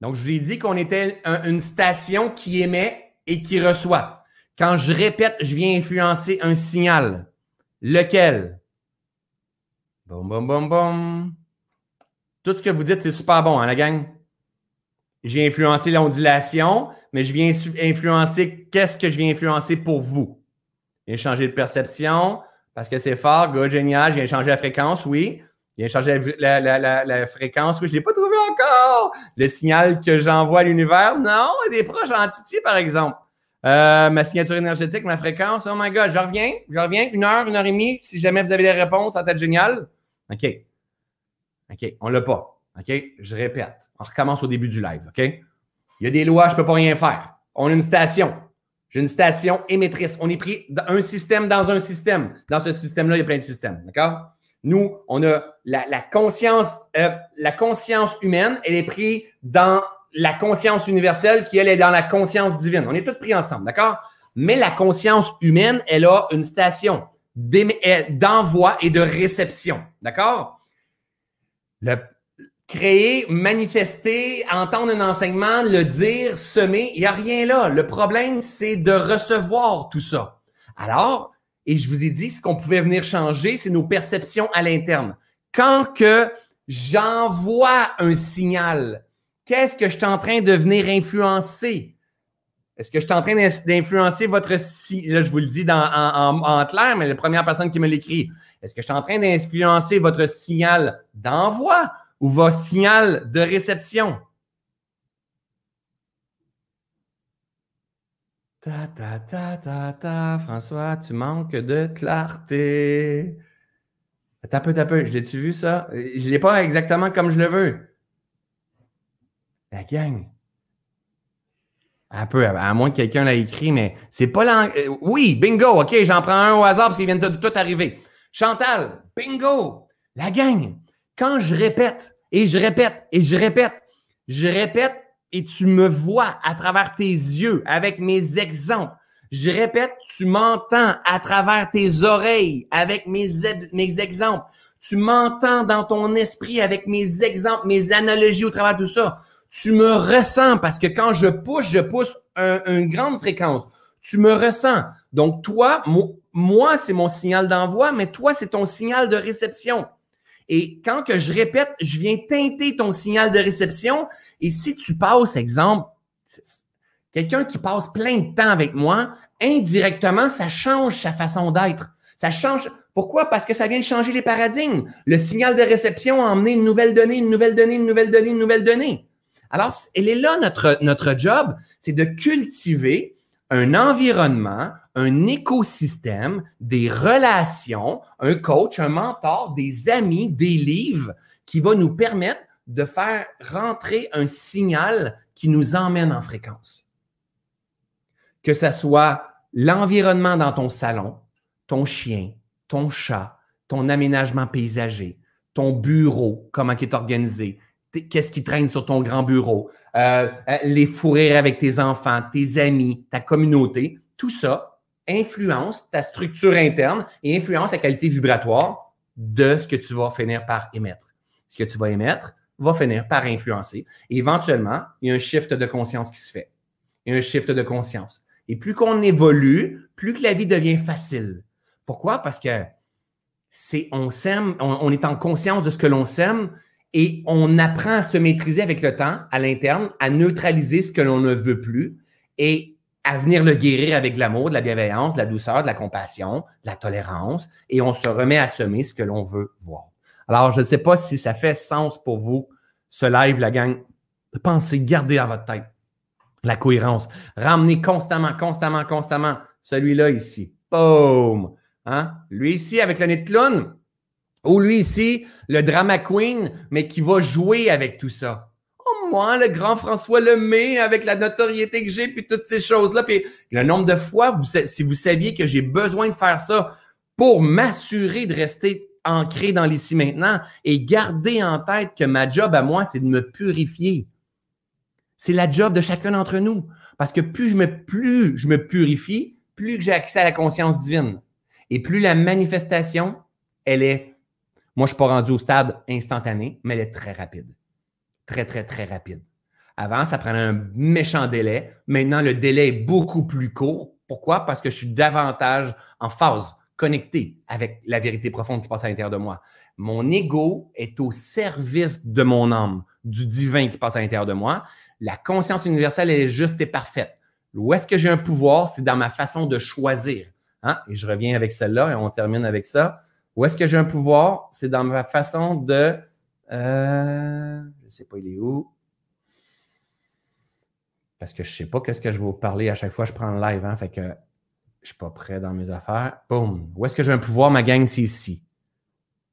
Donc, je vous ai dit qu'on était une station qui émet et qui reçoit. Quand je répète, je viens influencer un signal. Lequel? Boum, boum, boum, boum. Tout ce que vous dites, c'est super bon, hein, la gang? Je viens influencer l'ondulation, mais je viens influencer qu'est-ce que je viens influencer pour vous. Je viens changer de perception parce que c'est fort, good, génial, je viens changer la fréquence, oui. Il a changé la, fréquence. Oui, je ne l'ai pas trouvé encore. Le signal que j'envoie à l'univers. Non, des proches en Titi, par exemple. Euh, ma signature énergétique, ma fréquence. Oh my God, je reviens. Je reviens. Une heure, une heure et demie. Si jamais vous avez des réponses, ça va être génial. OK. OK. On ne l'a pas. OK. Je répète. On recommence au début du live. OK? Il y a des lois, je ne peux pas rien faire. On a une station. J'ai une station émettrice. On est pris un système dans un système. Dans ce système-là, il y a plein de systèmes. D'accord? Nous, on a la, conscience, euh, la conscience humaine, elle est prise dans la conscience universelle qui, elle, est dans la conscience divine. On est tous pris ensemble, d'accord? Mais la conscience humaine, elle a une station d'envoi et de réception. D'accord? Créer, manifester, entendre un enseignement, le dire, semer, il n'y a rien là. Le problème, c'est de recevoir tout ça. Alors, et je vous ai dit, ce qu'on pouvait venir changer, c'est nos perceptions à l'interne. Quand que j'envoie un signal, qu'est-ce que je suis en train de venir influencer? Est-ce que je suis en train d'influencer votre là je vous le dis dans, en, en, clair, mais la première personne qui me l'écrit, est-ce que je suis en train d'influencer votre signal d'envoi ou votre signal de réception? François, tu manques de clarté. T'as peu, t'as peu. Je l'ai-tu vu ça? Je l'ai pas exactement comme je le veux. La gang. Un peu, à moins que quelqu'un l'ait écrit, mais c'est pas l'anglais. Euh, oui, bingo, OK, j'en prends un au hasard parce qu'il vient de tout arriver. Chantal, bingo, la gang. Quand je répète, et je répète, et je répète, je répète, et tu me vois à travers tes yeux avec mes exemples. Je répète, tu m'entends à travers tes oreilles avec mes, exemples. Tu m'entends dans ton esprit avec mes exemples, mes analogies au travers de tout ça. Tu me ressens parce que quand je pousse, je pousse une grande fréquence. Tu me ressens. Donc, toi, moi, c'est mon signal d'envoi, mais toi, c'est ton signal de réception. Et quand que je répète, je viens teinter ton signal de réception. Et si tu passes, exemple, quelqu'un qui passe plein de temps avec moi, indirectement, ça change sa façon d'être. Ça change. Pourquoi? Parce que ça vient de changer les paradigmes. Le signal de réception a emmené une nouvelle donnée, une nouvelle donnée, une nouvelle donnée, une nouvelle donnée. Alors, elle est là notre, notre job, c'est de cultiver un environnement, un écosystème, des relations, un coach, un mentor, des amis, des livres qui va nous permettre de faire rentrer un signal qui nous emmène en fréquence. Que ce soit l'environnement dans ton salon, ton chien, ton chat, ton aménagement paysager, ton bureau, comment il est organisé, qu'est-ce qui traîne sur ton grand bureau, euh, euh, les fourrir avec tes enfants, tes amis, ta communauté, tout ça influence ta structure interne et influence la qualité vibratoire de ce que tu vas finir par émettre. Ce que tu vas émettre va finir par influencer. Éventuellement, il y a un shift de conscience qui se fait. Il y a un shift de conscience. Et plus qu'on évolue, plus que la vie devient facile. Pourquoi? Parce que c'est on s'aime, on, est en conscience de ce que l'on s'aime et on apprend à se maîtriser avec le temps à l'interne, à neutraliser ce que l'on ne veut plus et à venir le guérir avec l'amour, de la bienveillance, de la douceur, de la compassion, de la tolérance, et on se remet à semer ce que l'on veut voir. Alors, je ne sais pas si ça fait sens pour vous, ce live, la gang. Pensez, gardez à votre tête la cohérence. Ramenez constamment, constamment, constamment celui-là ici. Boom! Hein? Lui ici avec le nez ou lui ici, le drama queen, mais qui va jouer avec tout ça? Moi, le grand François Lemay, avec la notoriété que j'ai, puis toutes ces choses-là. Puis le nombre de fois, si vous saviez que j'ai besoin de faire ça pour m'assurer de rester ancré dans l'ici maintenant et garder en tête que ma job à moi, c'est de me purifier. C'est la job de chacun d'entre nous. Parce que plus je me, plus je me purifie, plus j'ai accès à la conscience divine. Et plus la manifestation, elle est moi, je ne suis pas rendu au stade instantané, mais elle est très rapide. Très, très, très rapide. Avant, ça prenait un méchant délai. Maintenant, le délai est beaucoup plus court. Pourquoi? Parce que je suis davantage en phase, connecté avec la vérité profonde qui passe à l'intérieur de moi. Mon ego est au service de mon âme, du divin qui passe à l'intérieur de moi. La conscience universelle est juste et parfaite. Où est-ce que j'ai un pouvoir? C'est dans ma façon de choisir. Hein? Et je reviens avec celle-là et on termine avec ça. Où est-ce que j'ai un pouvoir? C'est dans ma façon de. Euh, ne sais pas, il est où? Parce que je ne sais pas qu'est-ce que je vais vous parler à chaque fois que je prends le live. Hein, fait que je ne suis pas prêt dans mes affaires. Boum. Où est-ce que j'ai un pouvoir? Ma gang, c'est ici.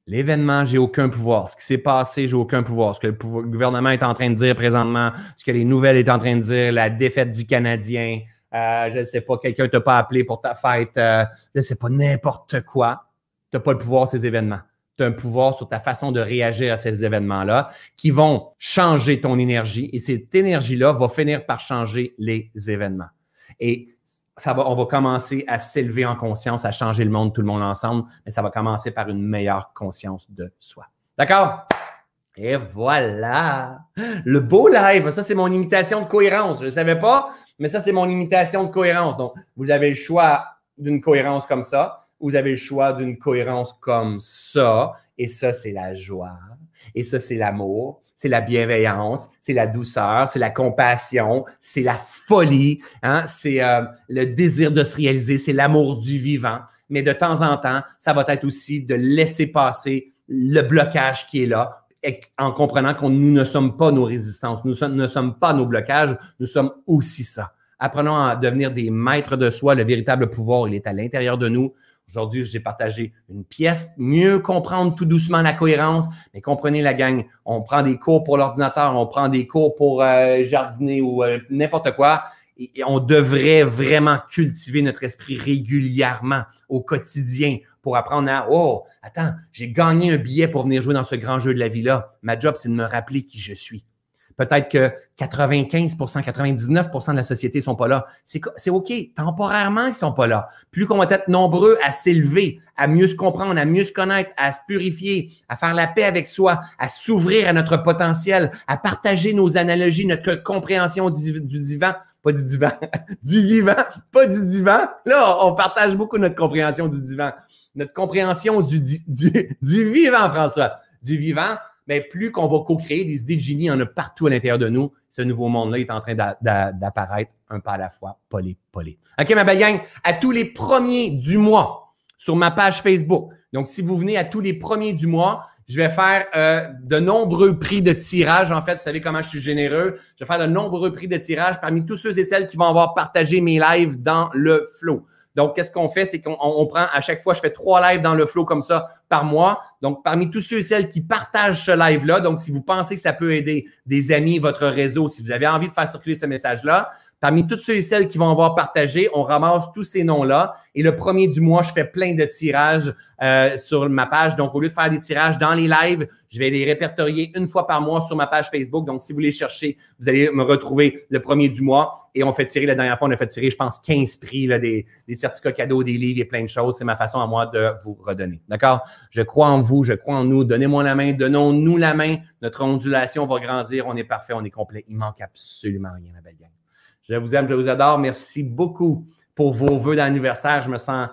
L'événement, j'ai aucun pouvoir. Ce qui s'est passé, j'ai aucun pouvoir. Ce que le, gouvernement est en train de dire présentement, ce que les nouvelles sont en train de dire, la défaite du Canadien, euh, je ne sais pas, quelqu'un t'a pas appelé pour ta fête, euh, je ne sais pas, n'importe quoi tu n'as pas le pouvoir ces événements. Tu as un pouvoir sur ta façon de réagir à ces événements-là qui vont changer ton énergie et cette énergie-là va finir par changer les événements. Et ça va, on va commencer à s'élever en conscience, à changer le monde, tout le monde ensemble, mais ça va commencer par une meilleure conscience de soi. D'accord? Et voilà! Le beau live, ça c'est mon imitation de cohérence. Je ne savais pas, mais ça c'est mon imitation de cohérence. Donc, vous avez le choix d'une cohérence comme ça, vous avez le choix d'une cohérence comme ça, et ça c'est la joie, et ça c'est l'amour, c'est la bienveillance, c'est la douceur, c'est la compassion, c'est la folie, hein? c'est euh, le désir de se réaliser, c'est l'amour du vivant. Mais de temps en temps, ça va être aussi de laisser passer le blocage qui est là en comprenant que nous ne sommes pas nos résistances, nous ne sommes pas nos blocages, nous sommes aussi ça. Apprenons à devenir des maîtres de soi. Le véritable pouvoir, il est à l'intérieur de nous. Aujourd'hui, j'ai partagé une pièce, mieux comprendre tout doucement la cohérence. Mais comprenez la gang, on prend des cours pour l'ordinateur, on prend des cours pour euh, jardiner ou euh, n'importe quoi. Et, on devrait vraiment cultiver notre esprit régulièrement au quotidien pour apprendre à Oh, attends, j'ai gagné un billet pour venir jouer dans ce grand jeu de la vie-là. Ma job, c'est de me rappeler qui je suis. Peut-être que 95% 99% de la société ne sont pas là. C'est OK. Temporairement, ils sont pas là. Plus qu'on va être nombreux à s'élever, à mieux se comprendre, à mieux se connaître, à se purifier, à faire la paix avec soi, à s'ouvrir à notre potentiel, à partager nos analogies, notre compréhension du, du divan, pas du divan, du vivant, pas du divan. Là, on partage beaucoup notre compréhension du divan, notre compréhension du, du, du vivant, François, du vivant mais plus qu'on va co-créer des idées de génie, il y en a partout à l'intérieur de nous. Ce nouveau monde-là est en train d'apparaître un pas à la fois, polé, polé. OK, ma belle gang, à tous les premiers du mois sur ma page Facebook. Donc, si vous venez à tous les premiers du mois, je vais faire euh, de nombreux prix de tirage. En fait, vous savez comment je suis généreux. Je vais faire de nombreux prix de tirage parmi tous ceux et celles qui vont avoir partagé mes lives dans le flow. Donc, qu'est-ce qu'on fait? C'est qu'on prend à chaque fois, je fais trois lives dans le flow comme ça par mois. Donc, parmi tous ceux et celles qui partagent ce live-là, donc si vous pensez que ça peut aider des amis, votre réseau, si vous avez envie de faire circuler ce message-là, Parmi tous ceux et celles qui vont avoir partagé, on ramasse tous ces noms-là. Et le premier du mois, je fais plein de tirages euh, sur ma page. Donc, au lieu de faire des tirages dans les lives, je vais les répertorier une fois par mois sur ma page Facebook. Donc, si vous les cherchez, vous allez me retrouver le premier du mois. Et on fait tirer, la dernière fois, on a fait tirer, je pense, 15 prix, là, des, des certificats cadeaux, des livres et plein de choses. C'est ma façon à moi de vous redonner. D'accord? Je crois en vous, je crois en nous. Donnez-moi la main, donnons-nous la main. Notre ondulation va grandir. On est parfait, on est complet. Il manque absolument rien, ma belle gang. Je vous aime, je vous adore. Merci beaucoup pour vos vœux d'anniversaire. Je me sens,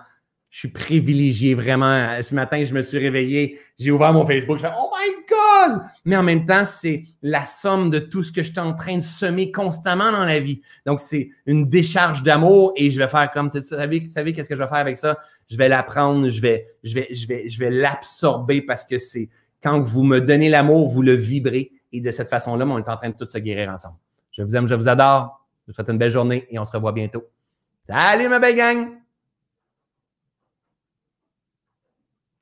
je suis privilégié vraiment. Ce matin, je me suis réveillé, j'ai ouvert mon Facebook, je fais Oh my God! Mais en même temps, c'est la somme de tout ce que je suis en train de semer constamment dans la vie. Donc, c'est une décharge d'amour et je vais faire comme, vous savez, vous savez qu'est-ce que je vais faire avec ça? Je vais l'apprendre, je vais, je vais, je vais, je vais l'absorber parce que c'est quand vous me donnez l'amour, vous le vibrez et de cette façon-là, on est en train de tout se guérir ensemble. Je vous aime, je vous adore. Je vous souhaite une belle journée et on se revoit bientôt. Salut ma belle gang!